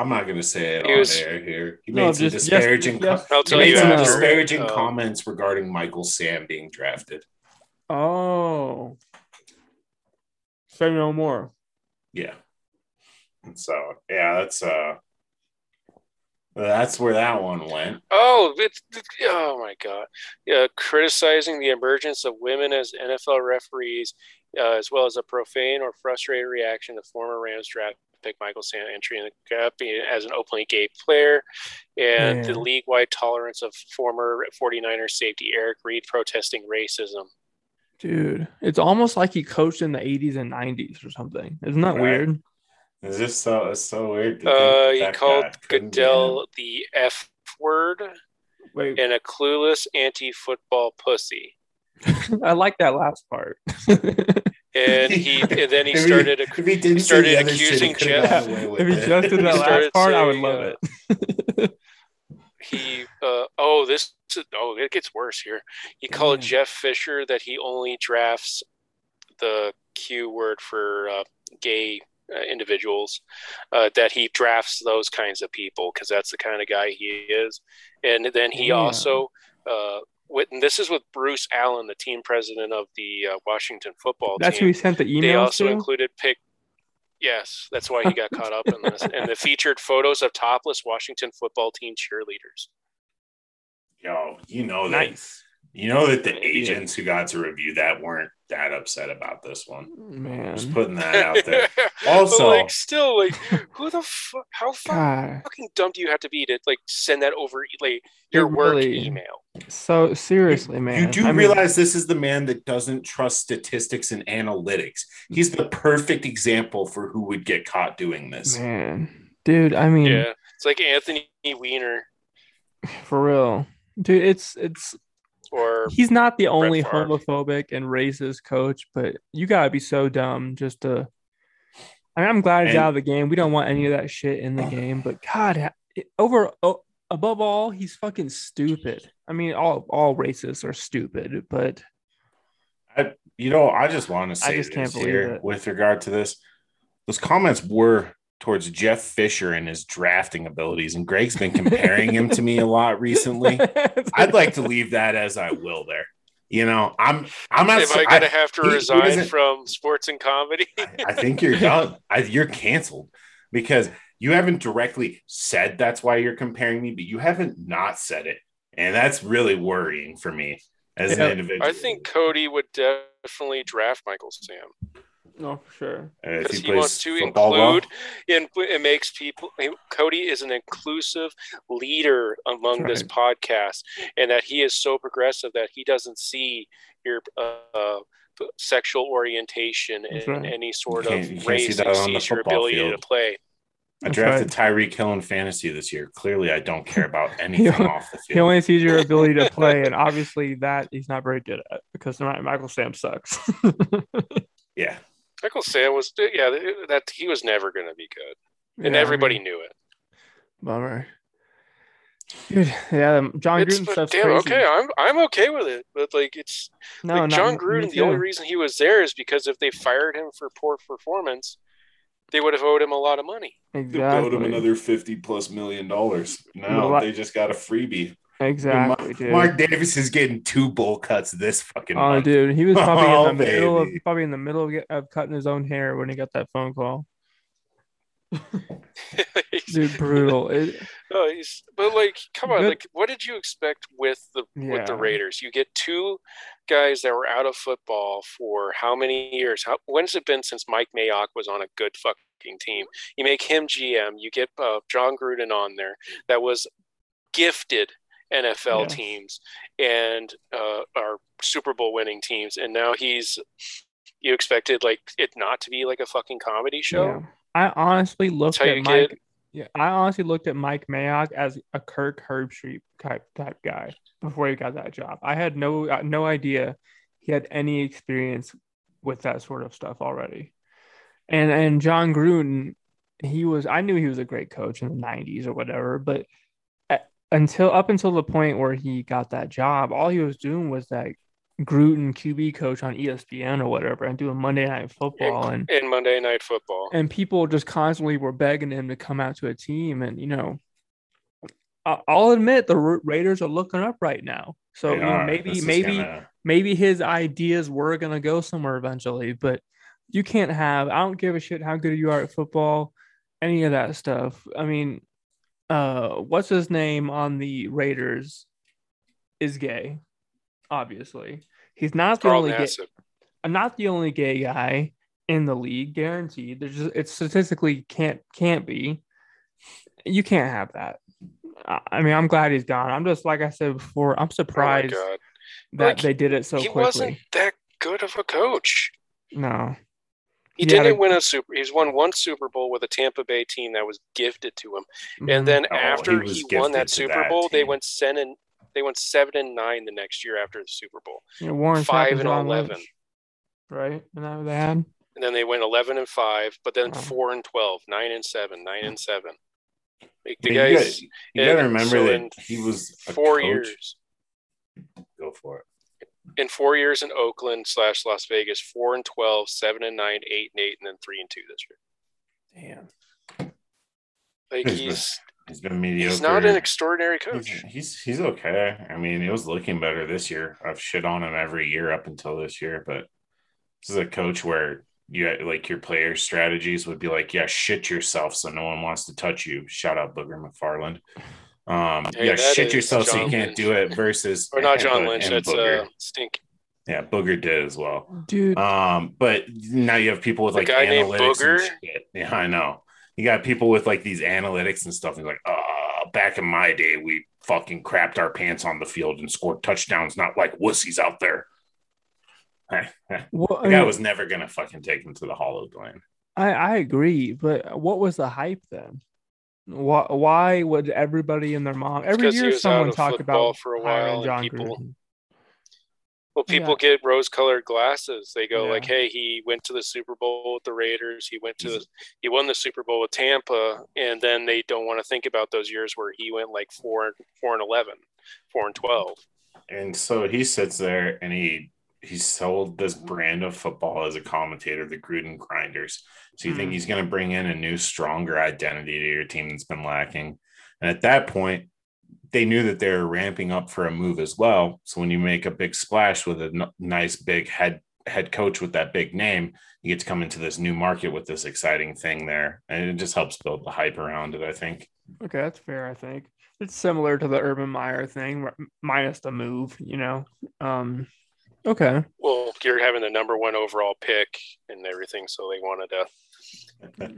I'm not going to say it He on was- air here. He No, made some just- disparaging. yes. co- I'll he made some disparaging Uh, comments regarding Michael Sam being drafted. Oh. Say no more. Yeah. So yeah, that's uh that's where that one went. Oh, it's, oh my God! Yeah, criticizing the emergence of women as NFL referees, uh, as well as a profane or frustrated reaction to former Rams draft pick Michael Sam entry in the draft being as an openly gay player, and Yeah. the league-wide tolerance of former 49ers safety Eric Reid protesting racism. Dude, it's almost like he coached in the 80s and 90s or something. Isn't that Right. weird? Is this so it's so weird? to Uh, he called guy Goodell the F word Wait, and a clueless anti-football pussy. I like that last part. And he and then he If started. if he didn't started the other shit, accusing Jeff- gotten away with if he just did that last started part, I would love uh, it. he uh, oh this oh it gets worse here he called Damn. jeff fisher that he only drafts the q word for uh, gay individuals uh, that he drafts those kinds of people because that's the kind of guy he is and then he Damn. also uh, with, and this is with bruce allen the team president of the uh, washington football That's who he sent the email. they also to. included pick yes that's why he got caught up in this and the featured photos of topless washington football team cheerleaders Yo, you know that nice, you know that the agents who got to review that weren't that upset about this one. man. Just putting that out there. Also- But, like still like who the fuck how fu- God, fucking dumb do you have to be to like send that over like your It work really- email so seriously, man. You do I mean, realize this is the man that doesn't trust statistics and analytics. He's the perfect example for who would get caught doing this. man, dude. I mean, yeah it's like anthony weiner for real, dude. It's it's or he's not the only Favre. homophobic and racist coach, but you gotta be so dumb just to. I mean, I'm glad he's And- out of the game. We don't want any of that shit in the game. But God, over oh, above all, he's fucking stupid. I mean, all all racists are stupid, but I, You know, I just want to say I just this can't believe here it. with regard to this. Those comments were towards Jeff Fisher and his drafting abilities, and Greg's been comparing him to me a lot recently. I'd like to leave that as I will there. You know, I'm I'm not. am i gonna I, have to he- he resign isn't- from sports and comedy I think you're done. I, you're canceled because You haven't directly said that's why you're comparing me, but you haven't not said it. And that's really worrying for me as Yeah, an individual. I think Cody would definitely draft Michael Sam No, for sure. Uh, if because he, plays wants to football well, include and it makes people. Cody is an inclusive leader among this podcast, and that he is so progressive that he doesn't see your uh, sexual orientation That's in right. any sort You of can't- you can't race. see that He on the sees your football ability to field. play. I That's drafted Tyreek Hill in fantasy this year. Clearly, I don't care about anything off the field. He only sees your ability to play, and obviously that he's not very good at because Mi- Michael Sam sucks. yeah. Michael Sam was yeah that he was never going to be good, and Yeah, I everybody mean, knew it. bummer. Dude, yeah, um, Jon It's Gruden but stuff's damn crazy. okay. I'm I'm okay with it, but like it's No, like not Jon me Gruden. The only reason he was there is because if they fired him for poor performance, they would have owed him a lot of money. exactly. owed him another fifty plus million dollars. Now they just got a freebie. Exactly, dude. Mark Davis is getting two bowl cuts this fucking Oh, month. dude, he was probably Oh, in the middle of probably in the middle of, of cutting his own hair when he got that phone call. Dude, brutal. It, oh, he's, but like, come on, Good- like, what did you expect with the with the Raiders? You get two guys that were out of football for how many years? How when's it been since Mike Mayock was on a good fucking team? You make him GM. You get uh, Jon Gruden on there that was gifted NFL Yes. teams and uh, our Super Bowl winning teams, and now he's. You expected like it not to be like a fucking comedy show. yeah. I honestly looked at Mike. Yeah, I honestly looked at Mike Mayock as a Kirk Herbstreit type type guy before he got that job. I had no uh, no idea he had any experience with that sort of stuff already. And and Jon Gruden, he was I knew he was a great coach in the 90s or whatever, but until up until the point where he got that job, all he was doing was that Gruden QB coach on ESPN or whatever and doing Monday night football and in Monday Night Football. and people just constantly were begging him to come out to a team and you know I- i'll admit the raiders are looking up right now. So you know, maybe maybe gonna- maybe his ideas were going to go somewhere eventually but you can't have i don't give a shit how good you are at football any of that stuff. I mean uh what's his name on the raiders is gay obviously he's not the Carl only gay, Nassib. not the only gay guy in the league, guaranteed. There's just it statistically can't can't be. You can't have that. I mean, I'm glad he's gone. I'm just like I said before. I'm Oh surprised god, that Like, they did it so he quickly. wasn't that good of a coach. No, He He didn't a- win a super. He's won one Super Bowl with a Tampa Bay team that was gifted to him, and mm-hmm. then Oh, after was he, won that Super that Bowl, they went seven. And, they went seven and nine the next year after the Super Bowl, You know, Warren five and and 11. Lynch, right? And that they had. and then they went eleven and five, but then Wow. four and 12, nine and seven, nine and seven. Like the But you gotta- guys, You got to remember so that he was a four coach. years. Go for it. In four years in Oakland slash Las Vegas, four and 12, seven and nine, eight and eight, and then three and two this year. Damn. Like He's he's He's been mediocre. he's not an extraordinary He's, coach. he's he's okay. I mean, it was looking better this year. I've shit on him every year up until this year, but this is a coach where you like your player strategies would be like, yeah, shit yourself, so no one wants to touch you. Shout out Booger McFarland. Um, Hey, yeah, that shit is yourself so you John can't Lynch. do it. Versus Or not John Lynch. and That's Booger. uh, Stink. yeah, Booger did as well. Dude, Um, but now you have people with The like analytics and shit. Yeah, I know. You got people with like these analytics and stuff. And like, oh, back in my day, we fucking crapped our pants on the field and scored touchdowns, not like wussies out there. the what, I, guy mean, was never gonna fucking take him to the hollow glen. I I agree, but what was the hype then? Why, why would everybody and their mom every year someone of talk about for a hiring while and Jon people- Gruden? Well, people get rose-colored glasses. They go Yeah. like, "Hey, he went to the Super Bowl with the Raiders. He went to the, he won the Super Bowl with Tampa." And then they don't want to think about those years where he went like four four and 11, 4 and twelve. And so he sits there and he he sold this brand of football as a commentator, the Gruden Grinders. So you think Mhm. he's going to bring in a new, stronger identity to your team that's been lacking? And at that point, they knew that they were ramping up for a move as well. So when you make a big splash with a n- nice big head head coach with that big name, you get to come into this new market with this exciting thing there, and it just helps build the hype around it. I think. Okay, that's fair. I think it's similar to the Urban Meyer thing, minus the move. You know. Um, okay. Well, you're having the number one overall pick and everything, so they wanted to.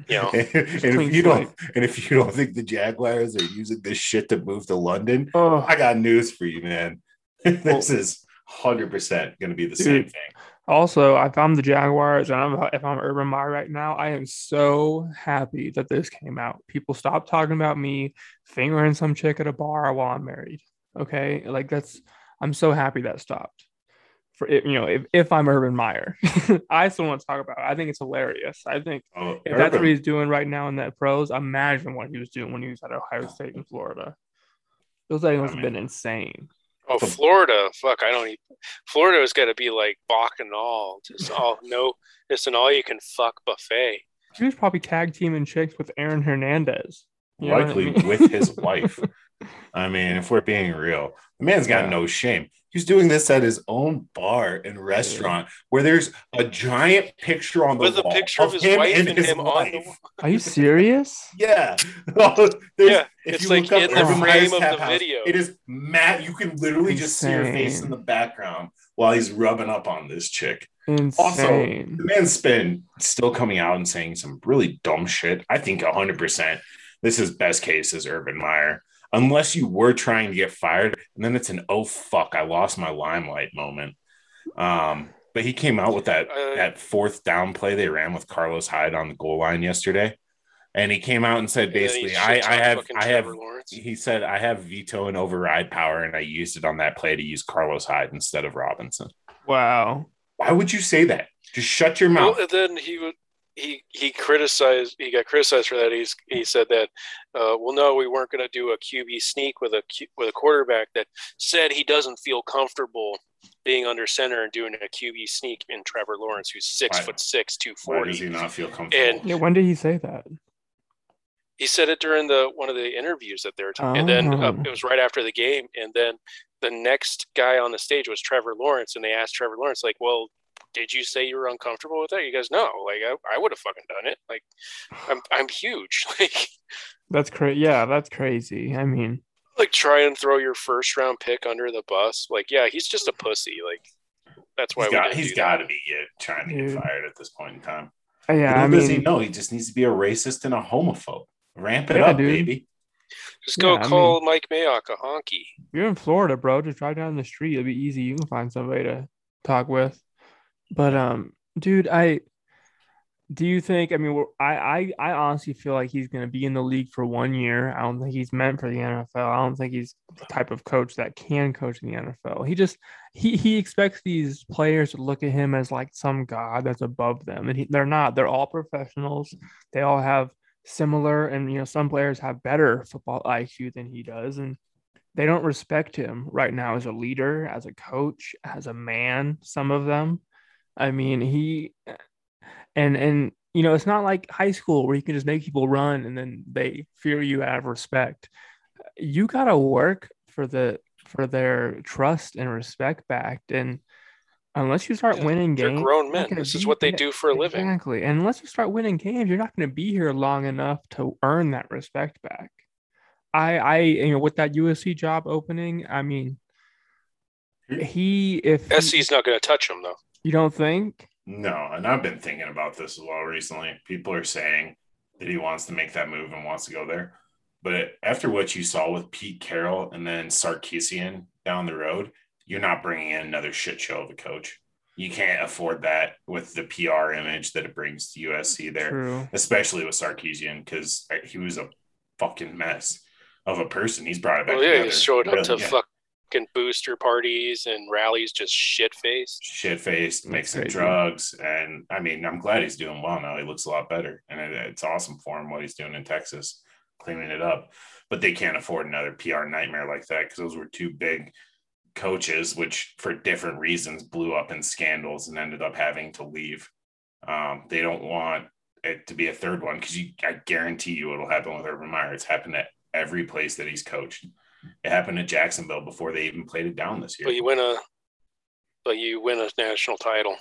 You know, and, if you don't, and if you don't think the Jaguars are using this shit to move to London, oh. I got news for you, man. this well, is hundred percent going to be the dude, same thing. Also, if I'm the Jaguars and I'm, if I'm Urban Meyer right now, I am so happy that this came out. People stop talking about me fingering some chick at a bar while I'm married. Okay, like that's I'm so happy that stopped. For it, you know, if, if I'm Urban Meyer, I still want to talk about. It. I think it's hilarious. I think oh, if Urban. that's what he's doing right now in that pros, imagine what he was doing when he was at Ohio State in Florida. Those things must have been insane. Oh, Florida, fuck! I don't. Even, Florida has got to be like Bach and all, just all no, it's an all you can fuck buffet. He was probably tag teaming chicks with Aaron Hernandez. Likely I mean? with his wife. I mean, if we're being real, the man's got yeah. no shame. He's doing this at his own bar and restaurant where there's a giant picture on the with wall a picture of, of his him wife and, and him wife. on the wall. Are you serious? yeah. yeah. It's like in the frame of the house, video. It is Matt. You can literally Insane. just see her face in the background while he's rubbing up on this chick. Insane. Also, the man's been still coming out and saying some really dumb shit. I think 100% this is best case is Urban Meyer unless you were trying to get fired, and then it's an oh fuck, I lost my limelight moment. Um, but he came out with that uh, that fourth down play they ran with Carlos Hyde on the goal line yesterday. And he came out and said basically, I, I have I have he said I have veto and override power, and I used it on that play to use Carlos Hyde instead of Robinson. Wow. Why would you say that? Just shut your mouth. Well, and then he would he he criticized he got criticized for that. He's he said that uh, well no we weren't going to do a QB sneak with a with a quarterback that said he doesn't feel comfortable being under center and doing a QB sneak in Trevor Lawrence who's six Why? foot six two forty. Why does he not feel comfortable? And yeah, when did he say that? He said it during the one of the interviews that they were, talking, oh. and then uh, oh. it was right after the game, and then the next guy on the stage was Trevor Lawrence, and they asked Trevor Lawrence like, "Well, did you say you were uncomfortable with that? You guys, no, like I, I would have fucking done it. Like I'm, I'm huge. Like that's crazy. Yeah, that's crazy. I mean, like try and throw your first round pick under the bus. Like, yeah, he's just a pussy. Like that's why he's got, he's got to be yeah, trying to get fired at this point in time. Uh, yeah, I mean, does he know? He just needs to be a racist and a homophobe. Ramp it yeah, up, dude. baby. Just go yeah, call I mean, Mike Mayock a honky. You're in Florida, bro. Just drive down the street. It'll be easy. You can find somebody to talk with. But um, dude, I do you think? I mean, I I I honestly feel like he's going to be in the league for one year. I don't think he's meant for the NFL. I don't think he's the type of coach that can coach in the NFL. He just he he expects these players to look at him as like some god that's above them, and he, they're not. They're all professionals. They all have similar, and you know, some players have better football IQ than he does, and they don't respect him right now as a leader, as a coach, as a man. Some of them. I mean, he and and you know, it's not like high school where you can just make people run and then they fear you out of respect. You got to work for the for their trust and respect back. And unless you start yeah, winning games, grown men. This is what they do for a living. Exactly. And unless you start winning games, you're not going to be here long enough to earn that respect back. I, I, you know, with that USC job opening, I mean, he if SC's not going to touch him though. You don't think? No, and I've been thinking about this as well recently. People are saying that he wants to make that move and wants to go there. But after what you saw with Pete Carroll and then Sarkisian down the road, you're not bringing in another shit show of a coach. You can't afford that with the PR image that it brings to USC there, True. especially with Sarkisian because he was a fucking mess of a person. He's brought it back. Well, yeah, together. he showed up to yeah. fuck fucking booster parties and rallies just shit faced. Shit faced, mixing drugs. And I mean, I'm glad he's doing well now. He looks a lot better. And it, it's awesome for him what he's doing in Texas, cleaning it up. But they can't afford another PR nightmare like that because those were two big coaches, which for different reasons blew up in scandals and ended up having to leave. Um, they don't want it to be a third one because I guarantee you it'll happen with Urban Meyer. It's happened at every place that he's coached. It happened at Jacksonville before they even played it down this year. But you win a, but you win a national title.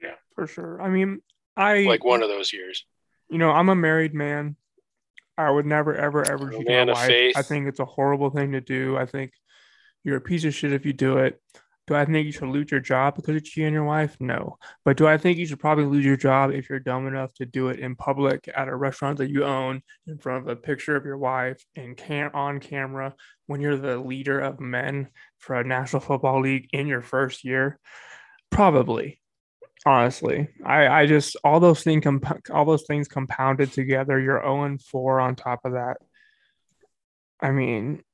Yeah, for sure. I mean, I like one of those years. You know, I'm a married man. I would never, ever, ever A cheat on my wife. faith. I think it's a horrible thing to do. I think you're a piece of shit if you do it. Do I think you should lose your job because it's you and your wife? No. But do I think you should probably lose your job if you're dumb enough to do it in public at a restaurant that you own in front of a picture of your wife and can't on camera when you're the leader of men for a national football league in your first year? Probably. Honestly, I, I just all those things comp- all those things compounded together. You're 0 and 4 on top of that. I mean,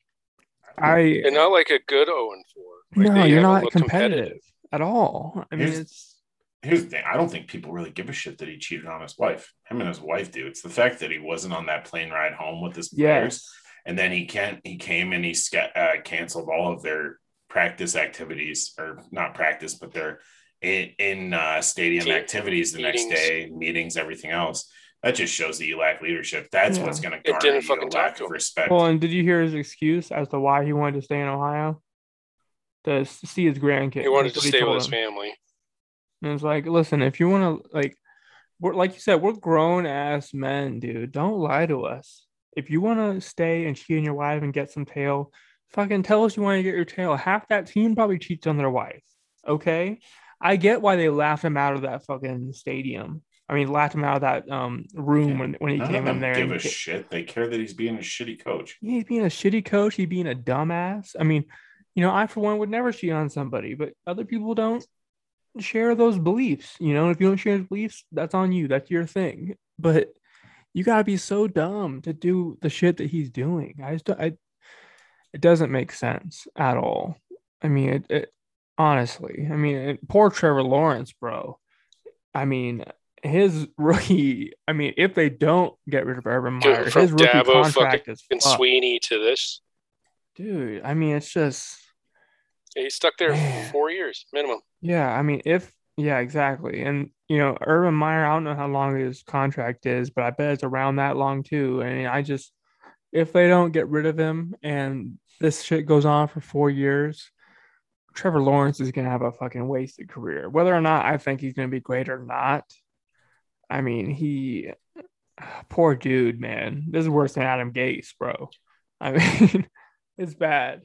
I And not like a good 0 and 4. Like no, you're haven't not looked competitive, at all. I mean, Here's- it's Here's the thing: I don't think people really give a shit that he cheated on his wife. Him and his wife do. It's the fact that he wasn't on that plane ride home with his players, yes, and then he can't. He came and he sca- uh, canceled all of their practice activities, or not practice, but their in, in uh, stadium Team activities the meetings. next day, meetings, everything else. That just shows that you lack leadership. That's Yeah. what's going to It garner didn't you fucking a talk lack to of respect. Well, and did you hear his excuse as to why he wanted to stay in Ohio? To see his grandkids. He wanted to what stay with told his family. And it's like, listen, if you want to, like, we're like you said, we're grown ass men, dude. Don't lie to us. If you want to stay and cheat on your wife and get some tail, fucking tell us you want to get your tail. Half that team probably cheats on their wife. Okay, I get why they laughed him out of that fucking stadium. I mean, laughed him out of that um room Yeah. when, when he None came in there. give and a get- shit. They care that he's being a shitty coach. he's being a shitty coach. He's being a dumbass. I mean, you know, I for one would never cheat on somebody, but other people don't share those beliefs. You know, if you don't share his beliefs, that's on you. That's your thing. But you gotta be so dumb to do the shit that he's doing. I just, I, it doesn't make sense at all. I mean, it, it honestly. I mean, it, poor Trevor Lawrence, bro. I mean, his rookie. I mean, if they don't get rid of Urban Dude, Meyer, from his rookie Dabo contract is fucked. Swinney to this. Dude, I mean, it's just, He stuck there Man. for four years minimum. yeah, I mean, if, yeah, exactly. And, you know, Urban Meyer, I don't know how long his contract is, but I bet it's around that long too. And I just, if they don't get rid of him and this shit goes on for four years, Trevor Lawrence is going to have a fucking wasted career. Whether or not I think he's going to be great or not, I mean, he, poor dude, man. This is worse than Adam Gase, bro. I mean, it's bad.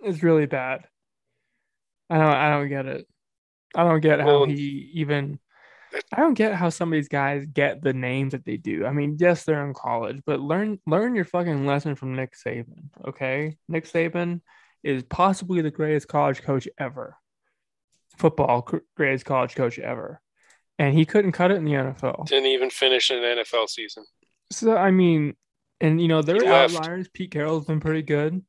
It's really bad. I don't I don't get it. I don't get how he even I don't get how some of these guys get the names that they do. I mean, yes, they're in college, but learn learn your fucking lesson from Nick Saban, okay? Nick Saban is possibly the greatest college coach ever. Football greatest college coach ever. And he couldn't cut it in the NFL. Didn't even finish an NFL season. So I mean, and you know, there He are left. outliers. Pete Carroll's been pretty good,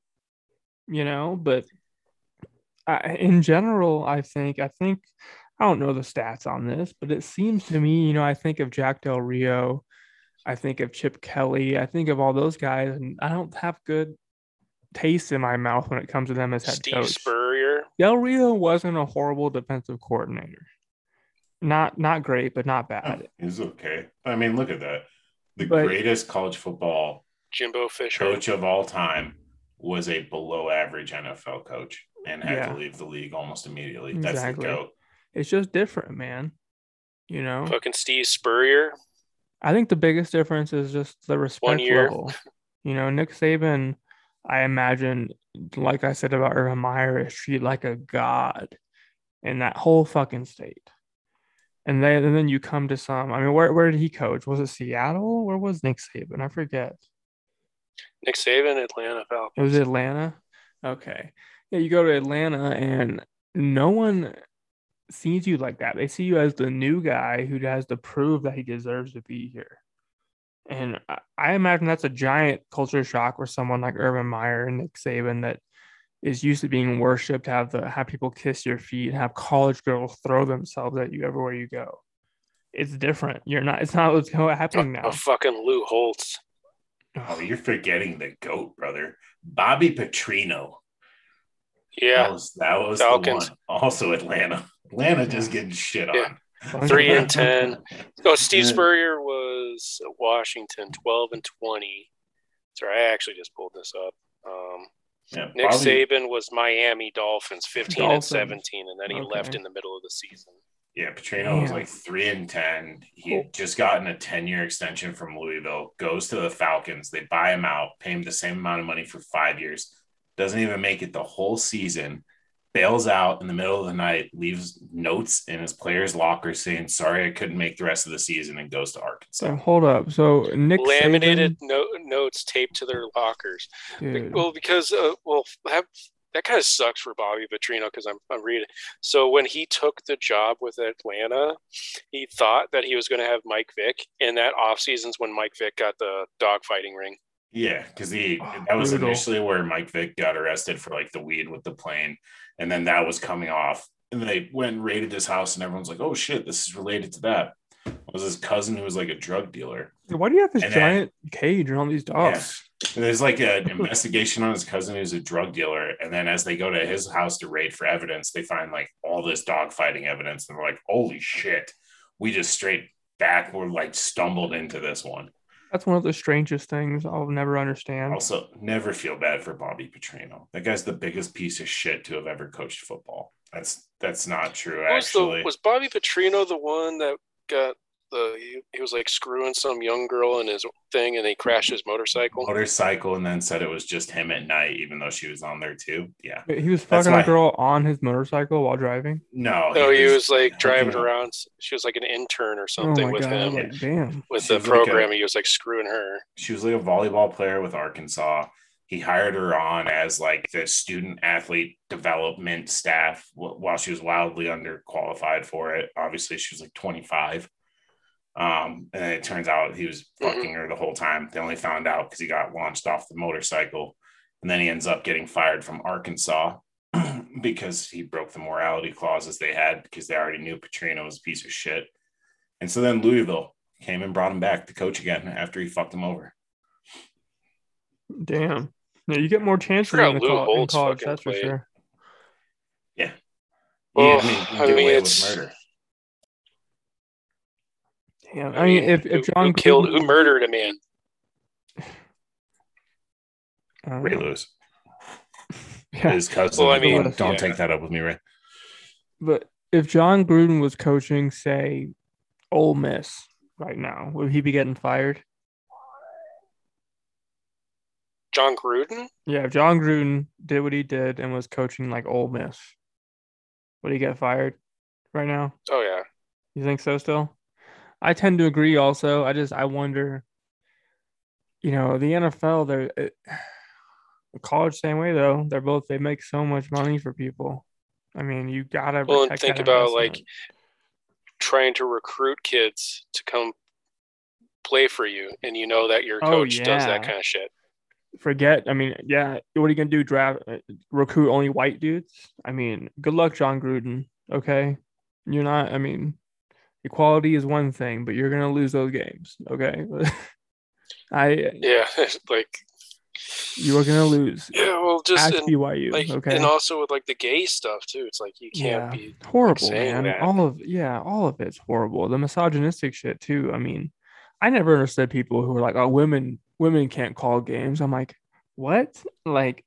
you know, but I, in general, I think I think I don't know the stats on this, but it seems to me, you know, I think of Jack Del Rio, I think of Chip Kelly, I think of all those guys, and I don't have good taste in my mouth when it comes to them as head Steve coach. Spurrier. Del Rio wasn't a horrible defensive coordinator. Not not great, but not oh, bad. He's okay. I mean, look at that. The But- greatest college football Jimbo Fisher. coach of all time was a below average NFL coach and had Yeah. to leave the league almost immediately. That's the goat. It's just different, man. You know, Fucking Steve Spurrier. I think the biggest difference is just the respect year. level. You know, Nick Saban, I imagine, like I said about Urban Meyer, is treated like a god in that whole fucking state. And then, and then you come to some. I mean, where where did he coach? Was it Seattle? Where was Nick Saban? I forget. Nick Saban, Atlanta It was Atlanta. Okay. Yeah, you go to Atlanta and no one sees you like that. They see you as the new guy who has to prove that he deserves to be here. And I, imagine that's a giant culture shock for someone like Urban Meyer and Nick Saban that is used to being worshipped, have the have people kiss your feet, have college girls throw themselves at you everywhere you go. It's different. You're not. It's not what's happening now. Oh, fucking Lou Holtz. Oh, you're forgetting the goat, brother. Bobby Petrino. Yeah. That was, that was Falcons. the one. Also Atlanta. Atlanta just getting shit on. Yeah. Three and ten. Oh, Steve Yeah. Spurrier was Washington, twelve and twenty. Sorry, I actually just pulled this up. Um, Yeah, Nick Bobby- Saban was Miami Dolphins, fifteen Dolphins. and seventeen, and then he left in the middle of the season. Yeah, Petrino was like three and ten. He had just gotten a ten year extension from Louisville. Goes to the Falcons. They buy him out, pay him the same amount of money for five years. Doesn't even make it the whole season. Bails out in the middle of the night. Leaves notes in his players' locker saying, "Sorry, I couldn't make the rest of the season," and goes to Arkansas. So hold up. So Nick Laminated Saban, no- notes taped to their lockers. dude, Well, because uh, well, that that kind of sucks for Bobby Petrino because I'm I'm reading. So when he took the job with Atlanta, he thought that he was going to have Mike Vick, and that off season's when Mike Vick got the dogfighting ring. Yeah, because he Oh, that was brutal. initially where Mike Vick got arrested for like the weed with the plane, and then that was coming off. And they went and raided his house, and everyone's like, "Oh shit, this is related to that." It was his cousin who was like a drug dealer. why do you have this and then- giant cage around these dogs? And there's like an investigation on his cousin who's a drug dealer, and then as they go to his house to raid for evidence, they find like all this dogfighting evidence, and they're like, "Holy shit, we just straight backward like stumbled into this one." That's one of the strangest things I'll never understand. Also, never feel bad for Bobby Petrino. That guy's the biggest piece of shit to have ever coached football. That's that's not true. Who was Actually, the was Bobby Petrino the one that got the he, he was like screwing some young girl in his thing and he crashed his motorcycle? motorcycle, and then said it was just him at night, even though she was on there too. Yeah, Wait, He was That's fucking why- a girl on his motorcycle while driving. no, No, he was like driving up. around. She was like an intern or Oh something my with god! him. Like, damn. With She the was like a- program, he was like screwing her. She was like a volleyball player with Arkansas. He hired her on as like the student athlete development staff wh- while she was wildly underqualified for it. Obviously, she was like 25. Um, and then it turns out he was Mhm. fucking her the whole time. They only found out because he got launched off the motorcycle. And then he ends up getting fired from Arkansas because he broke the morality clauses they had because they already knew Petrino was a piece of shit. And so then Louisville came and brought him back to coach again after he fucked him over. Damn. Yeah, you get more chances forgot in, the Lou col- in Holtz college, fucking that's for played. sure. Well, yeah, I mean, you I mean, away it's- with murder. Damn. I mean, if, who, if Jon who killed Gruden- who murdered a man? I Ray know. Lewis, Yeah. his cousin. Well, I mean, don't, don't yeah. take that up with me, Ray. But if Jon Gruden was coaching, say, Ole Miss right now, would he be getting fired? Jon Gruden? Yeah, if Jon Gruden did what he did and was coaching like Ole Miss, would he get fired right now? Oh yeah. You think so still? I tend to agree also. I just I wonder you know, the NFL they're it, the college same way though. They're both they make so much money for people. I mean, you got to Well, and think about like trying to recruit kids to come play for you, and you know that your Oh, coach does that kind of shit. forget. I mean, yeah, what are you going to do draft uh, recruit only white dudes? I mean, good luck Jon Gruden, okay? You're not I mean, equality is one thing, but you're going to lose those games, okay? I Yeah, like you are going to lose. yeah. Well, just Ask and, BYU, like, okay? and also with like the gay stuff too. It's like you can't yeah, be. horrible, saying man. that. All of yeah, all of it's horrible. The misogynistic shit too. I mean, I never understood people who were like, "Oh, women, women can't call games." I'm like, what? Like,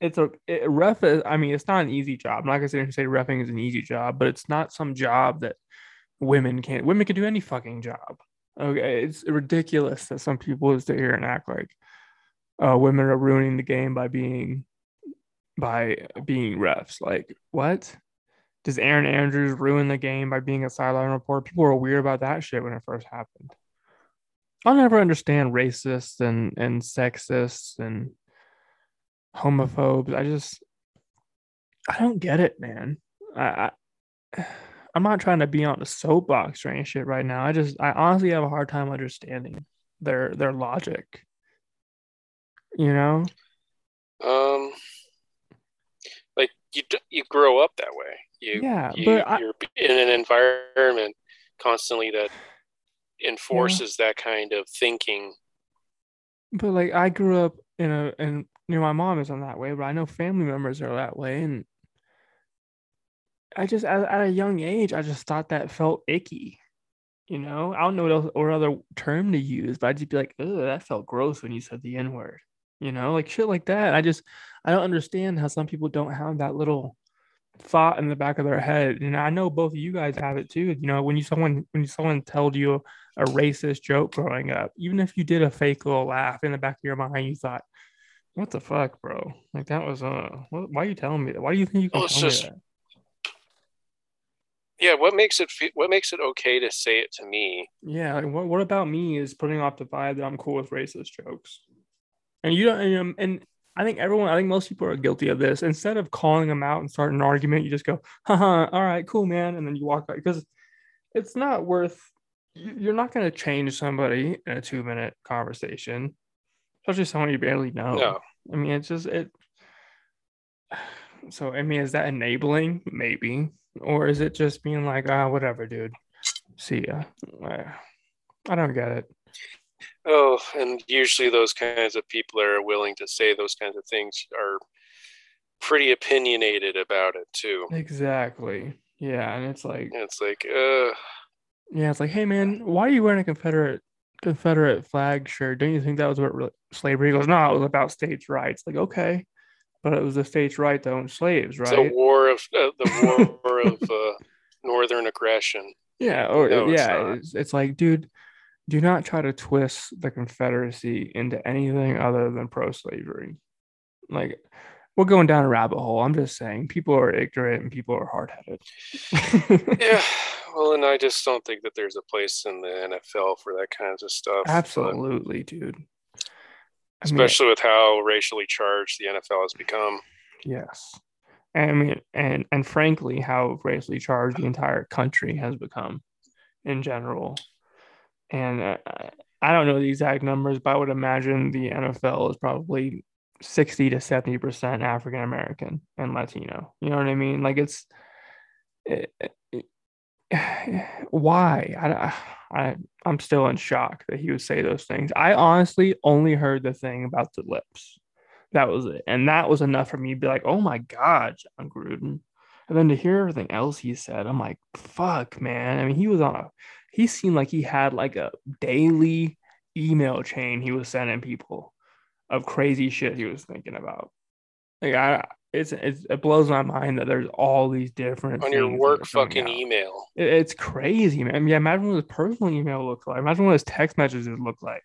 it's a it, ref. Is, I mean, it's not an easy job. I'm not gonna sit here and say refing is an easy job, but it's not some job that women can't. Women can do any fucking job. Okay, it's ridiculous that some people sit here and act like uh, women are ruining the game by being by being refs. Like, what? Does Erin Andrews ruin the game by being a sideline reporter? People were weird about that shit when it first happened. I'll never understand racists and and sexists and homophobes. I just I don't get it, man. I, I I'm not trying to be on the soapbox or any shit right now. I just I honestly have a hard time understanding their their logic. You know? Um, like you you grow up that way. You Yeah, you, but I, you're in an environment constantly that enforces that kind of thinking. But like I grew up in a and you know my mom isn't that way, but I know family members are that way, and I just at, at a young age I just thought that felt icky. You know, I don't know what else or other term to use, but I'd just be like, "Oh, that felt gross when you said the N word." You know, like shit like that. I just I don't understand how some people don't have that little thought in the back of their head, and I know both of you guys have it too. You know, when you someone when someone told you a racist joke growing up, even if you did a fake little laugh in the back of your mind, you thought, "What the fuck, bro? Like that was uh, what, why are you telling me that? Why do you think you can Well, it's tell just- me that?" Yeah, what makes it fe- what makes it okay to say it to me? Yeah, like what, what about me is putting off the vibe that I'm cool with racist jokes. And you don't and, um, and I think everyone I think most people are guilty of this. Instead of calling them out and starting an argument, you just go, haha, all right, cool, man. And then you walk out because it's not worth you- you're not gonna change somebody in a two minute conversation, especially someone you barely know. No, I mean it's just it so I mean, is that enabling? Maybe. Or is it just being like, ah, whatever, dude. See ya. I don't get it. oh, and usually those kinds of people that are willing to say those kinds of things are pretty opinionated about it too. Exactly. Yeah, and it's like, And it's like, uh, yeah, it's like, hey man, why are you wearing a Confederate Confederate flag shirt? Don't you think that was what re- slavery goes? No, it was about states' rights. Like, okay, but it was the states' right to own slaves, it's right? war of uh, the war of uh, northern aggression. Yeah, or No, it's yeah, not. it's, it's like, dude, do not try to twist the Confederacy into anything other than pro-slavery. Like, we're going down a rabbit hole. I'm just saying, people are ignorant and people are hard-headed. Yeah, well, and I just don't think that there's a place in the NFL for that kinds of stuff. but- Absolutely, dude. I mean, especially with how racially charged the NFL has become. yes. I mean, and and frankly, how racially charged the entire country has become in general. And uh, I don't know the exact numbers, but I would imagine the NFL is probably 60 to 70% African American and Latino. You know what I mean? Like it's it, it- why? I, I I'm still in shock that he would say those things. I honestly only heard the thing about the lips. That was it. And that was enough for me to be like, oh my God, Jon Gruden. And then to hear everything else he said, I'm like, fuck, man. I mean, he was on a, he seemed like he had like a daily email chain he was sending people of crazy shit he was thinking about. Like, I, it's, it's it blows my mind that there's all these different On your work fucking out. email. It- it's crazy, man. Yeah, imagine what his personal email looks like. Imagine what his text messages look like.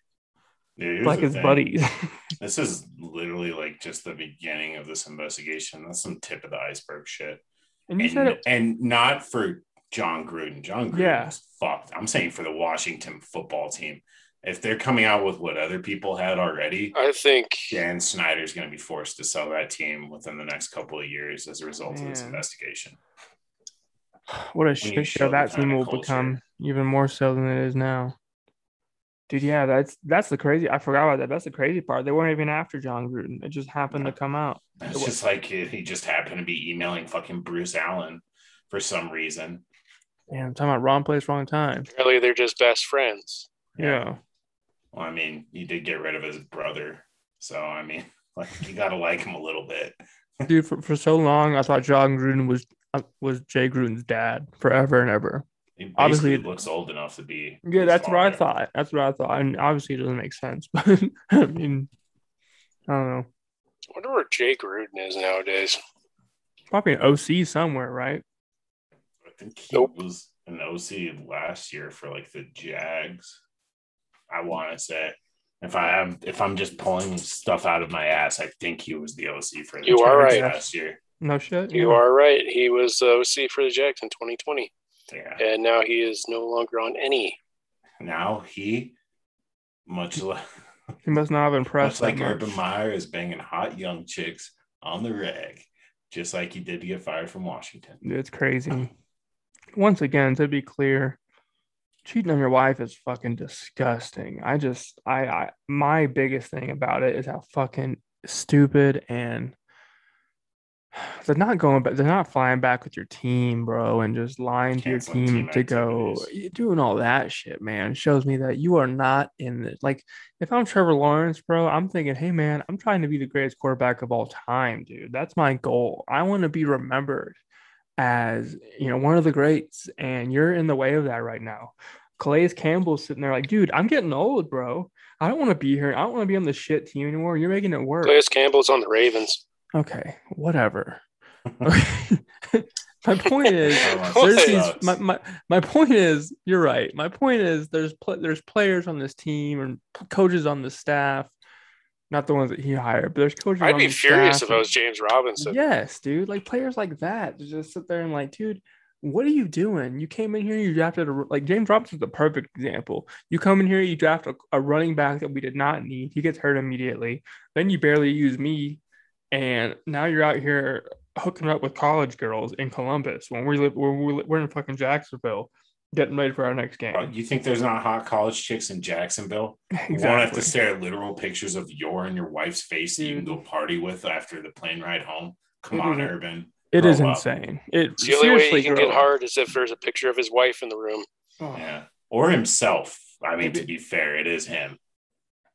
Dude, like his thing. buddies. This is literally like just the beginning of this investigation. That's some tip of the iceberg shit. and you and, said it, and not for Jon Gruden. Jon Gruden Yeah. is fucked. I'm saying for the Washington football team. If they're coming out with what other people had already, I think Dan Snyder's going to be forced to sell that team within the next couple of years as a result of this investigation. what a you shit show show that team will culture. become even more so than it is now. Dude, yeah, that's that's the crazy. I forgot about that. That's the crazy part. They weren't even after Jon Gruden. It just happened to come out. It's just like he he just happened to be emailing fucking Bruce Allen for some reason. Yeah, I'm talking about wrong place, wrong time. apparently they're just best friends. Yeah. Well, I mean, he did get rid of his brother. So, I mean, like, you got to like him a little bit. Dude, for, for so long I thought Jon Gruden was uh, was Jay Gruden's dad forever and ever. He basically Obviously- looks old enough to be. Yeah, his that's what I thought. That's what I thought. And obviously it doesn't make sense, but I mean I don't know. I wonder where Jay Gruden is nowadays. Probably an OC somewhere, right? I think he Nope. was an OC last year for like the Jags. I want to say. If I am, if I'm just pulling stuff out of my ass, I think he was the OC for the You are right. last year. No shit. You Yeah. are right. He was uh, OC for the Jags in 2020, Yeah. and now he is no longer on any. Now he, much like He must not have impressed much like much. Urban Meyer, is banging hot young chicks on the reg, just like he did to get fired from Washington. It's crazy. Once again, to be clear, cheating on your wife is fucking disgusting. I just, I, I, my biggest thing about it is how fucking stupid and they're not going back. They're not flying back with your team, bro, and just lying to your team team to go. You're doing all that shit, man. Shows me that you are not in this. Like, if I'm Trevor Lawrence, bro, I'm thinking, hey, man, I'm trying to be the greatest quarterback of all time, dude. That's my goal. I want to be remembered as you know one of the greats, and you're in the way of that right now. Calais Campbell's sitting there like, dude, I'm getting old, bro. I don't want to be here. I don't want to be on the shit team anymore. You're making it work. Calais Campbell's on the Ravens. Okay, whatever. my point is there's these my, my, my point is you're right my point is there's pl- there's players on this team and coaches on the staff not the ones that he hired but there's coaches I'd be the furious staff if I was James Robinson. yes dude like players like that just sit there and like dude what are you doing you came in here you drafted a like James Robinson's the perfect example you come in here you draft a, a running back that we did not need he gets hurt immediately then you barely use me and now you're out here hooking up with college girls in Columbus when we live when we, we're in fucking Jacksonville getting ready for our next game. Oh, You think there's not hot college chicks in Jacksonville? You won't have to stare at literal pictures of your and your wife's face that you can go mm-hmm. party with after the plane ride home. Come It on, mm-hmm. Urban. It is up. insane. It The only way he can get up. hard is if there's a picture of his wife in the room. Oh, Yeah. Or himself. I mean, to be fair, it is him.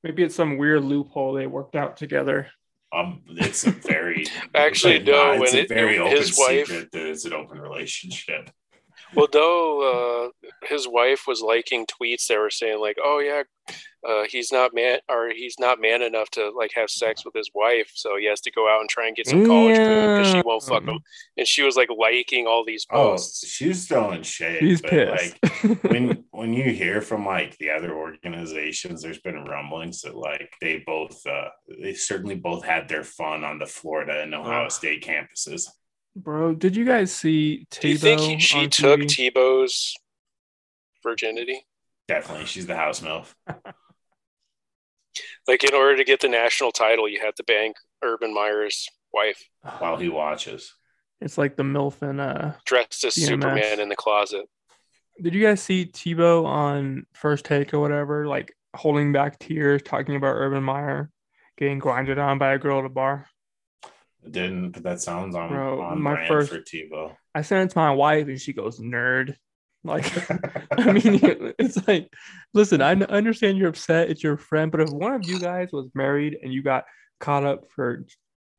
Maybe it's some weird loophole they worked out together. Um, it's a very Actually, but no, It's a it- very open his wife- secret that it's an open relationship. Well, though uh, his wife was liking tweets that were saying like, "Oh yeah, uh, he's not man or he's not man enough to like have sex with his wife, so he has to go out and try and get some college because she won't fuck him." And she was like liking all these Oh, posts. she's throwing shade. He's but, pissed. Like when when you hear from like the other organizations, there's been rumblings that like they both uh they certainly both had their fun on the Florida and Ohio Ugh. State campuses. Bro, did you guys see Tebow Do you think he, she took TV? Tebow's virginity? Definitely, she's the house milf. Like in order to get the national title, you had to bang Urban Meyer's wife while he watches. It's like the MILF and uh dressed as CMS. Superman in the closet. Did you guys see Tebow on First Take or whatever, like holding back tears, talking about Urban Meyer getting grinded on by a girl at a bar? It didn't, but that sounds on, Bro, on my brand first- for Tebow. I sent it to my wife and she goes, nerd. Like, I mean, it's like, listen, I understand you're upset. It's your friend. But if one of you guys was married and you got caught up for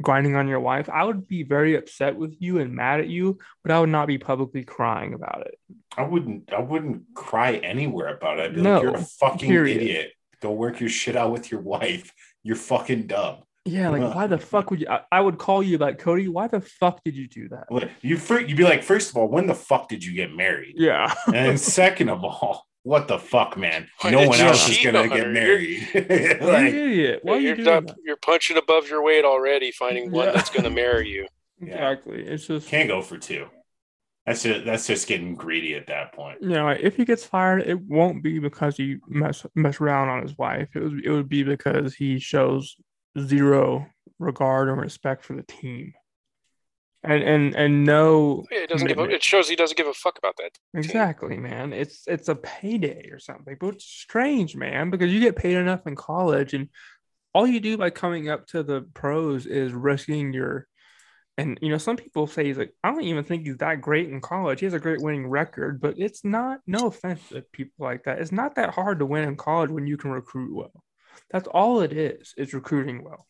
grinding on your wife, I would be very upset with you and mad at you, but I would not be publicly crying about it. I wouldn't I wouldn't cry anywhere about it. I'd be No, like, you're a fucking period. idiot. Go work your shit out with your wife. You're fucking dumb. Yeah, like, why the fuck would you? I, I would call you like, Cody, why the fuck did you do that? You fir- you'd be like, first of all, when the fuck did you get married? Yeah. And second of all, what the fuck, man? Why no one else is gonna on get married. You're an like, idiot. Why are you you're, doing not- that? you're punching above your weight already, finding one Yeah. that's going to marry you. Yeah. Exactly. It's just can't go for two. That's just that's just getting greedy at that point. you know, if he gets fired, it won't be because he mess mess around on his wife. It was it would be because he shows zero regard and respect for the team, and and and no Yeah, It doesn't give a, it shows he doesn't give a fuck about that. exactly, man. It's it's a payday or something, but it's strange, man, because you get paid enough in college, and all you do by coming up to the pros is risking your. And you know, some people say he's like, I don't even think he's that great in college. He has a great winning record, but it's not. No offense to people like that. It's not that hard to win in college when you can recruit well. That's all it is. Is recruiting well.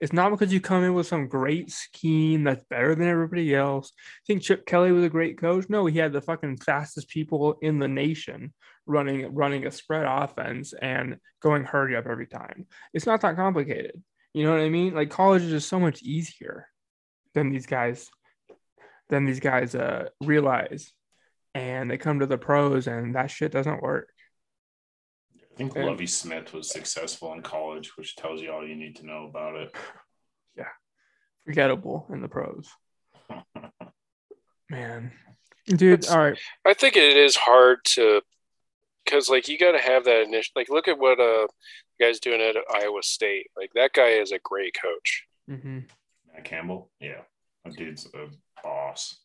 It's not because you come in with some great scheme that's better than everybody else. Think Chip Kelly was a great coach? No, he had the fucking fastest people in the nation running running a spread offense and going hurry up every time. It's not that complicated. You know what I mean? Like college is just so much easier than these guys than these guys uh realize. And they come to the pros and that shit doesn't work. I think And- Lovie Smith was successful in college, which tells you all you need to know about it. Yeah. Forgettable in the pros. Man. Dude, It's- all right. I think it is hard to, because like you got to have that initial. Like, look at what uh the guy's doing at Iowa State. Like that guy is a great coach. hmm Matt Campbell, yeah, that dude's a boss.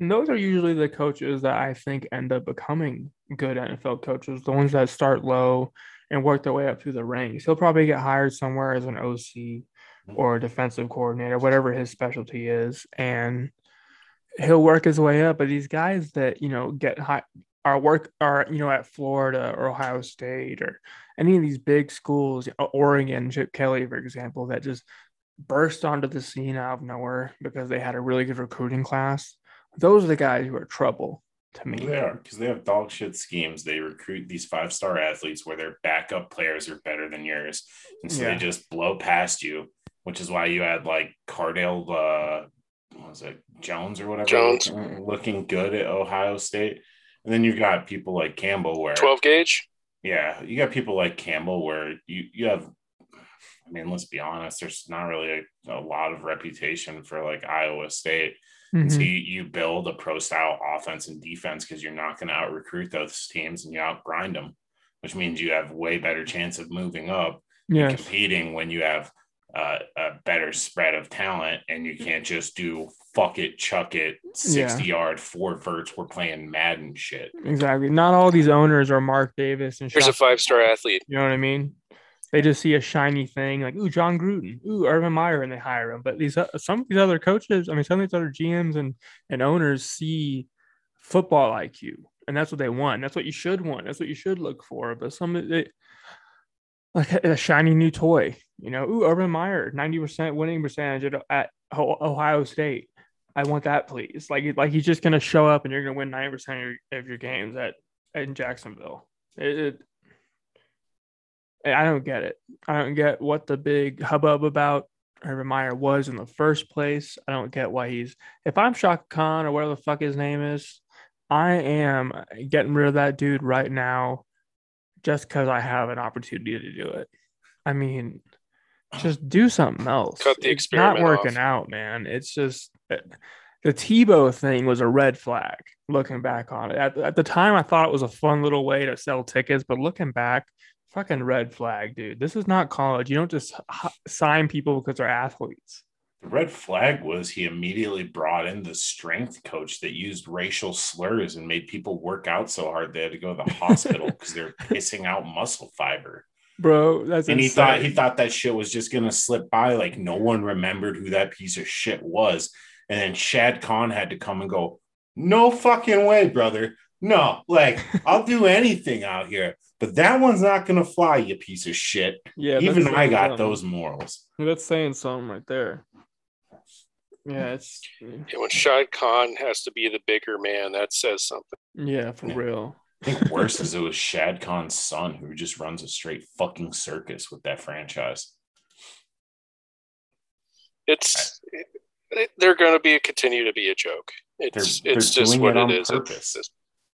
And those are usually the coaches that I think end up becoming good NFL coaches, the ones that start low and work their way up through the ranks. He'll probably get hired somewhere as an OC or a defensive coordinator, whatever his specialty is, and he'll work his way up. But these guys that you know get high are work are you know at Florida or Ohio State or any of these big schools, Oregon, Chip Kelly, for example, that just burst onto the scene out of nowhere because they had a really good recruiting class. Those are the guys who are trouble to me. They are because they have dog shit schemes. They recruit these five star athletes where their backup players are better than yours, and so Yeah. they just blow past you. Which is why you had like Cardale, uh, what was it Jones or whatever Jones. looking, looking good at Ohio State, and then you've got people like Campbell where 12 gauge. yeah, you got people like Campbell where you you have. I mean, let's be honest. There's not really a, a lot of reputation for like Iowa State. And So you, you build a pro style offense and defense because you're not going to out recruit those teams and you out grind them, which means you have way better chance of moving up and competing when you have uh, a better spread of talent and you can't just do fuck it, chuck it, 60 yard, four verts. We're playing Madden shit. Exactly. Not all these owners are Mark Davis and Here's a five star athlete. You know what I mean? They just see a shiny thing like, ooh, Jon Gruden, ooh, Urban Meyer, and they hire him. But these uh, some of these other coaches, I mean, some of these other GMs and and owners see football IQ, and that's what they want. That's what you should want. That's what you should look for. But some of it, like a, shiny new toy, you know, ooh, Urban Meyer, ninety percent winning percentage at, at Ohio State. I want that, please. Like, like he's just gonna show up and you're gonna win ninety percent of your, of your games at in Jacksonville. It, it, I don't get it. I don't get what the big hubbub about Urban Meyer was in the first place. I don't get why he's. If I'm Shaka Khan or whatever the fuck his name is, I am getting rid of that dude right now, just because I have an opportunity to do it. I mean, just do something else. Cut the It's not working off. out, man. It's just the Tebow thing was a red flag. Looking back on it, at, at the time, I thought it was a fun little way to sell tickets, but looking back, fucking red flag, dude. This is not college. You don't just h- sign people because they're athletes. The red flag was he immediately brought in the strength coach that used racial slurs and made people work out so hard they had to go to the hospital because they're pissing out muscle fiber. Bro, that's And he thought he thought that shit was just gonna slip by, like no one remembered who that piece of shit was. And then Shad Khan had to come and go, No fucking way, brother. No, like I'll do anything out here, but that one's not gonna fly, you piece of shit. yeah, Even I got something. those morals. That's saying something right there. Yeah, it's And when Shad Khan has to be the bigger man, that says something. yeah, for Yeah. real. I think worse is it was Shad Khan's son who just runs a straight fucking circus with that franchise. It's it, they're going to be continue to be a joke. It's They're- it's they're just what it it on is. purpose.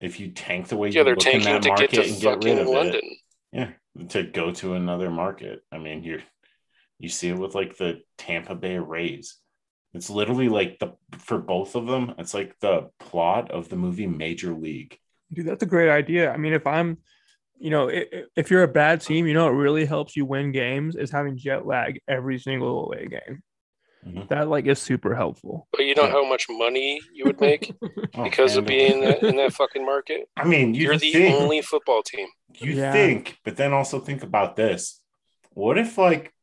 It's just- If you tank the way yeah, you they're look in tanking that to market get to and get rid of London. it, yeah, to go to another market. I mean, you're you see it with like the Tampa Bay Rays. It's literally like the for both of them. It's like the plot of the movie Major League. Dude, that's a great idea. I mean, if I'm, you know, i- i- if you're a bad team, you know, it really helps you win games is having jet lag every single away game. Mhm. That like is super helpful. But you know Yeah. how much money you would make Oh, because of being in that, in that fucking market. I mean, you You're the think, only football team. You Yeah. think, but then also think about this. What if like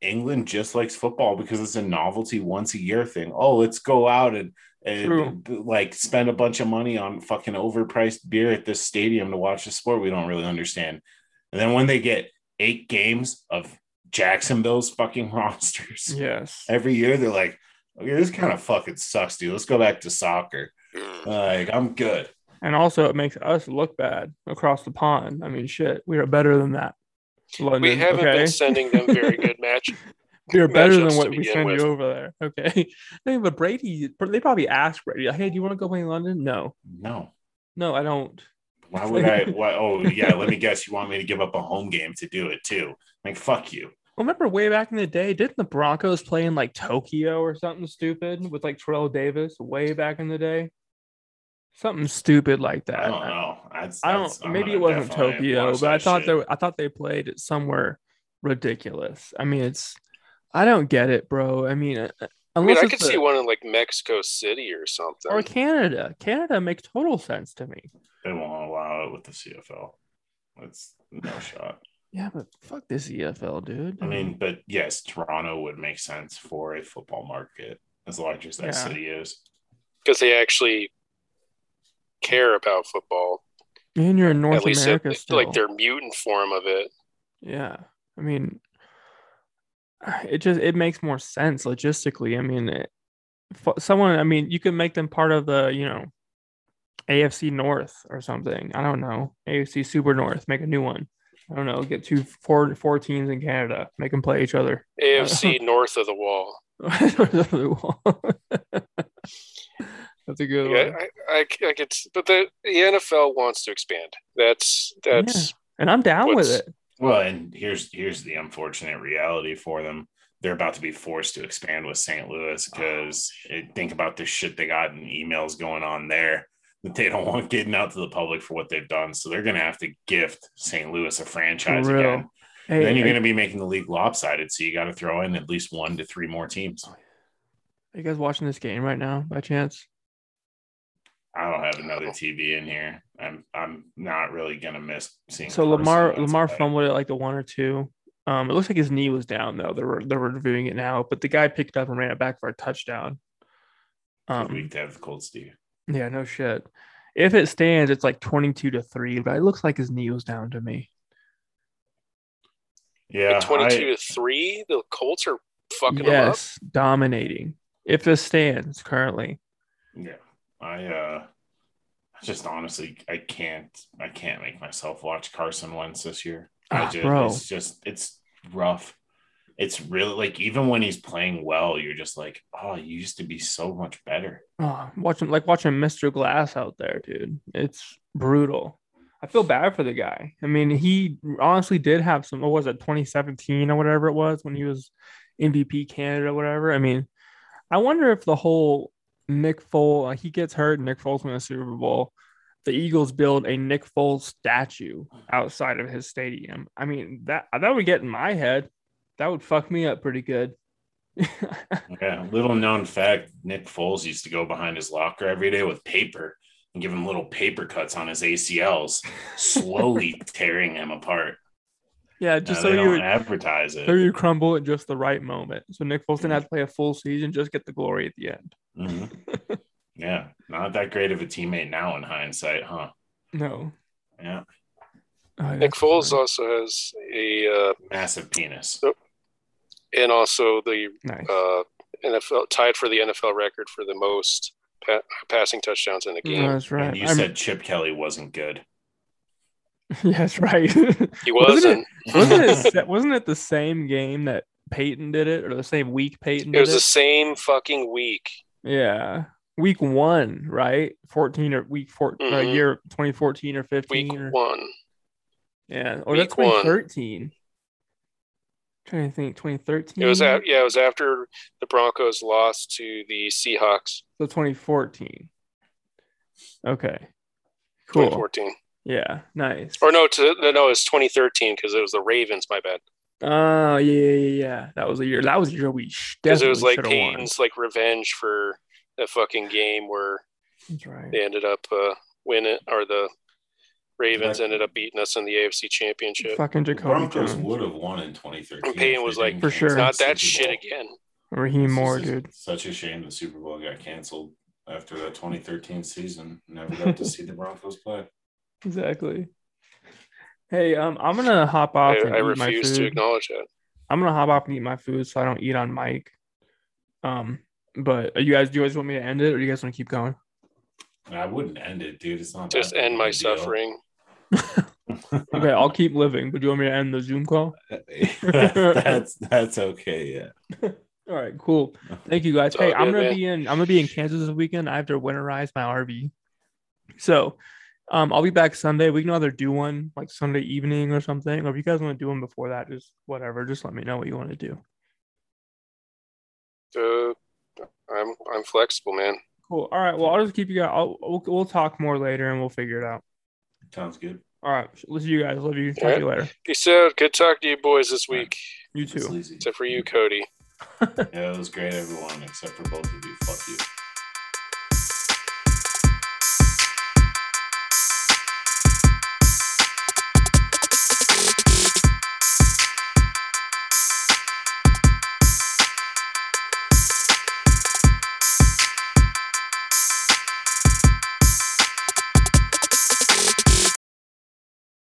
England just likes football because it's a novelty once a year thing? Oh, let's go out and, and like spend a bunch of money on fucking overpriced beer at this stadium to watch a sport we don't really understand. And then when they get eight games of Jacksonville's fucking rosters Yes. every year, they're like, okay, this kind of fucking sucks, dude. Let's go back to soccer. Like, I'm good. And also it makes us look bad across the pond. I mean, shit, we are better than that. London, We haven't okay? been sending them very good match. we are better than what we send with. you over there. Okay. I mean, but Brady, they probably asked Brady, like, hey, do you want to go play in London? No. No. No, I don't. Why would I? Why, oh, yeah. Let me guess. You want me to give up a home game to do it too? Like, fuck you. Well, remember way back in the day, didn't the Broncos play in like Tokyo or something stupid with like Terrell Davis way back in the day? Something stupid like that. I don't know. That's, I don't. Maybe it wasn't Tokyo, but I thought shit. they. I thought they played somewhere ridiculous. I mean, it's. I don't get it, bro. I mean, uh, I mean, I could a- see one in like Mexico City or something. or Canada. Canada makes total sense to me. They won't allow it with the CFL. That's no shot. Yeah, but fuck this EFL, dude. I mean, but yes, Toronto would make sense for a football market as large as that Yeah. city is. because they actually care about football. and you're in North At least America it, still. like their mutant form of it. Yeah. I mean, it just it makes more sense logistically. I mean, it, someone. I mean, you could make them part of the you know AFC North or something. I don't know AFC Super North. Make a new one. I don't know. Get two four four teams in Canada. Make them play each other. AFC north of the wall. That's a good Yeah, one. I, I, I get, but the, the NFL wants to expand. That's that's And I'm down with it. Well, and here's here's the unfortunate reality for them. They're about to be forced to expand with St. Louis oh. because eh, think about the shit they got in emails going on there that they don't want getting out to the public for what they've done. So they're going to have to gift St. Louis a franchise again. Hey, then you're are, going to be making the league lopsided. So you got to throw in at least one to three more teams. are you guys watching this game right now by chance? I don't have another TV in here. I'm I'm not really gonna miss seeing. So Lamar Lamar play. fumbled it like the one or two. Um, it looks like his knee was down though. They're they're reviewing it now, but the guy picked it up and ran it back for a touchdown. Um, week to have the Colts, Steve. Yeah, no shit. If it stands, it's like twenty two to three, but it looks like his knee was down to me. Yeah, twenty-two I- to three. The Colts are fucking them up. yes, dominating. If it stands currently, Yeah, I uh, just honestly I can't I can't make myself watch Carson Wentz this year. I Ah, just bro. it's just it's rough. It's really like even when he's playing well, you're just like, oh, you used to be so much better. oh, watching like watching Mr. Glass out there, dude. It's brutal. I feel bad for the guy. I mean, he honestly did have some. What was it, 2017 or whatever it was when he was MVP candidate or whatever. I mean, I wonder if the whole Nick Foles, he gets hurt, Nick Foles wins the Super Bowl. The Eagles build a Nick Foles statue outside of his stadium. I mean, that that would get in my head. That would fuck me up pretty good. Yeah, little known fact: Nick Foles used to go behind his locker every day with paper and give him little paper cuts on his ACLs, slowly tearing him apart. yeah, Just just so so you don't advertise it. so you crumble at just the right moment. So Nick Foles didn't have to play a full season, just get the glory at the end. Mhm. yeah, not that great of a teammate now in hindsight, huh? No. Yeah, Oh, Nick that's Foles funny. also has a, uh, massive penis. And also the nice. uh, NFL tied for the NFL record for the most pa- passing touchdowns in a game. that's right. And you I'm- said Chip Kelly wasn't good. yeah, that's right. He Wasn't wasn't. wasn't it wasn't it the same game that Peyton did it or the same week Peyton It did was it? the same fucking week. yeah. Week 1, right? 14 or week 4 uh, Mhm. year 2014 or 15 Week or one. yeah, or that's week one. 2013. trying to think 2013. It was at, yeah, it was after the Broncos lost to the Seahawks. so 2014. Okay. Cool. 2014. Yeah, nice. Or no, to, no, no, it was 2013 because it was the Ravens. My bad. Oh yeah, yeah, yeah, yeah. That was the year. That was the year we Because it was like won. Peyton's like revenge for that fucking game where That's right. they ended up uh, winning, or the Ravens Like- ended up beating us in the AFC Championship. Fucking The Jacoby Broncos Jones. would have won in 2013. And Peyton was like, didn't For sure. cancel Not that Super shit Bowl. again. Raheem It's Moore, dude. Such a shame the Super Bowl got canceled after that 2013 season. Never got to see the Broncos play. Exactly. Hey, um, I'm gonna hop off I, and I eat my refuse to food. acknowledge that. I'm gonna hop off and eat my food so I don't eat on mic. Um, but are you guys, do you guys want me to end it, or do you guys want to keep going? I wouldn't end it, dude. It's not Just that big end of my a deal. suffering. Okay, I'll keep living. But do you want me to end the Zoom call? that's that's okay. Yeah. All right, cool. Thank you guys. It's all Hey, I'm gonna man. be in. I'm gonna be in Kansas this weekend. I have to winterize my RV, so um, I'll be back Sunday. We can either do one like Sunday evening or something, or if you guys want to do one before that, just whatever. Just let me know what you want to do. Uh, I'm I'm flexible, man. Cool. All right. Well, I'll just keep you guys. I'll, we'll, we'll talk more later and we'll figure it out. Sounds good. All right. Listen to you guys. Love you. Talk All to you later. Peace out. Good talk to you boys this week. You too. sleazy. Except for you, Cody. Yeah, it was great, everyone, except for both of you. Fuck you.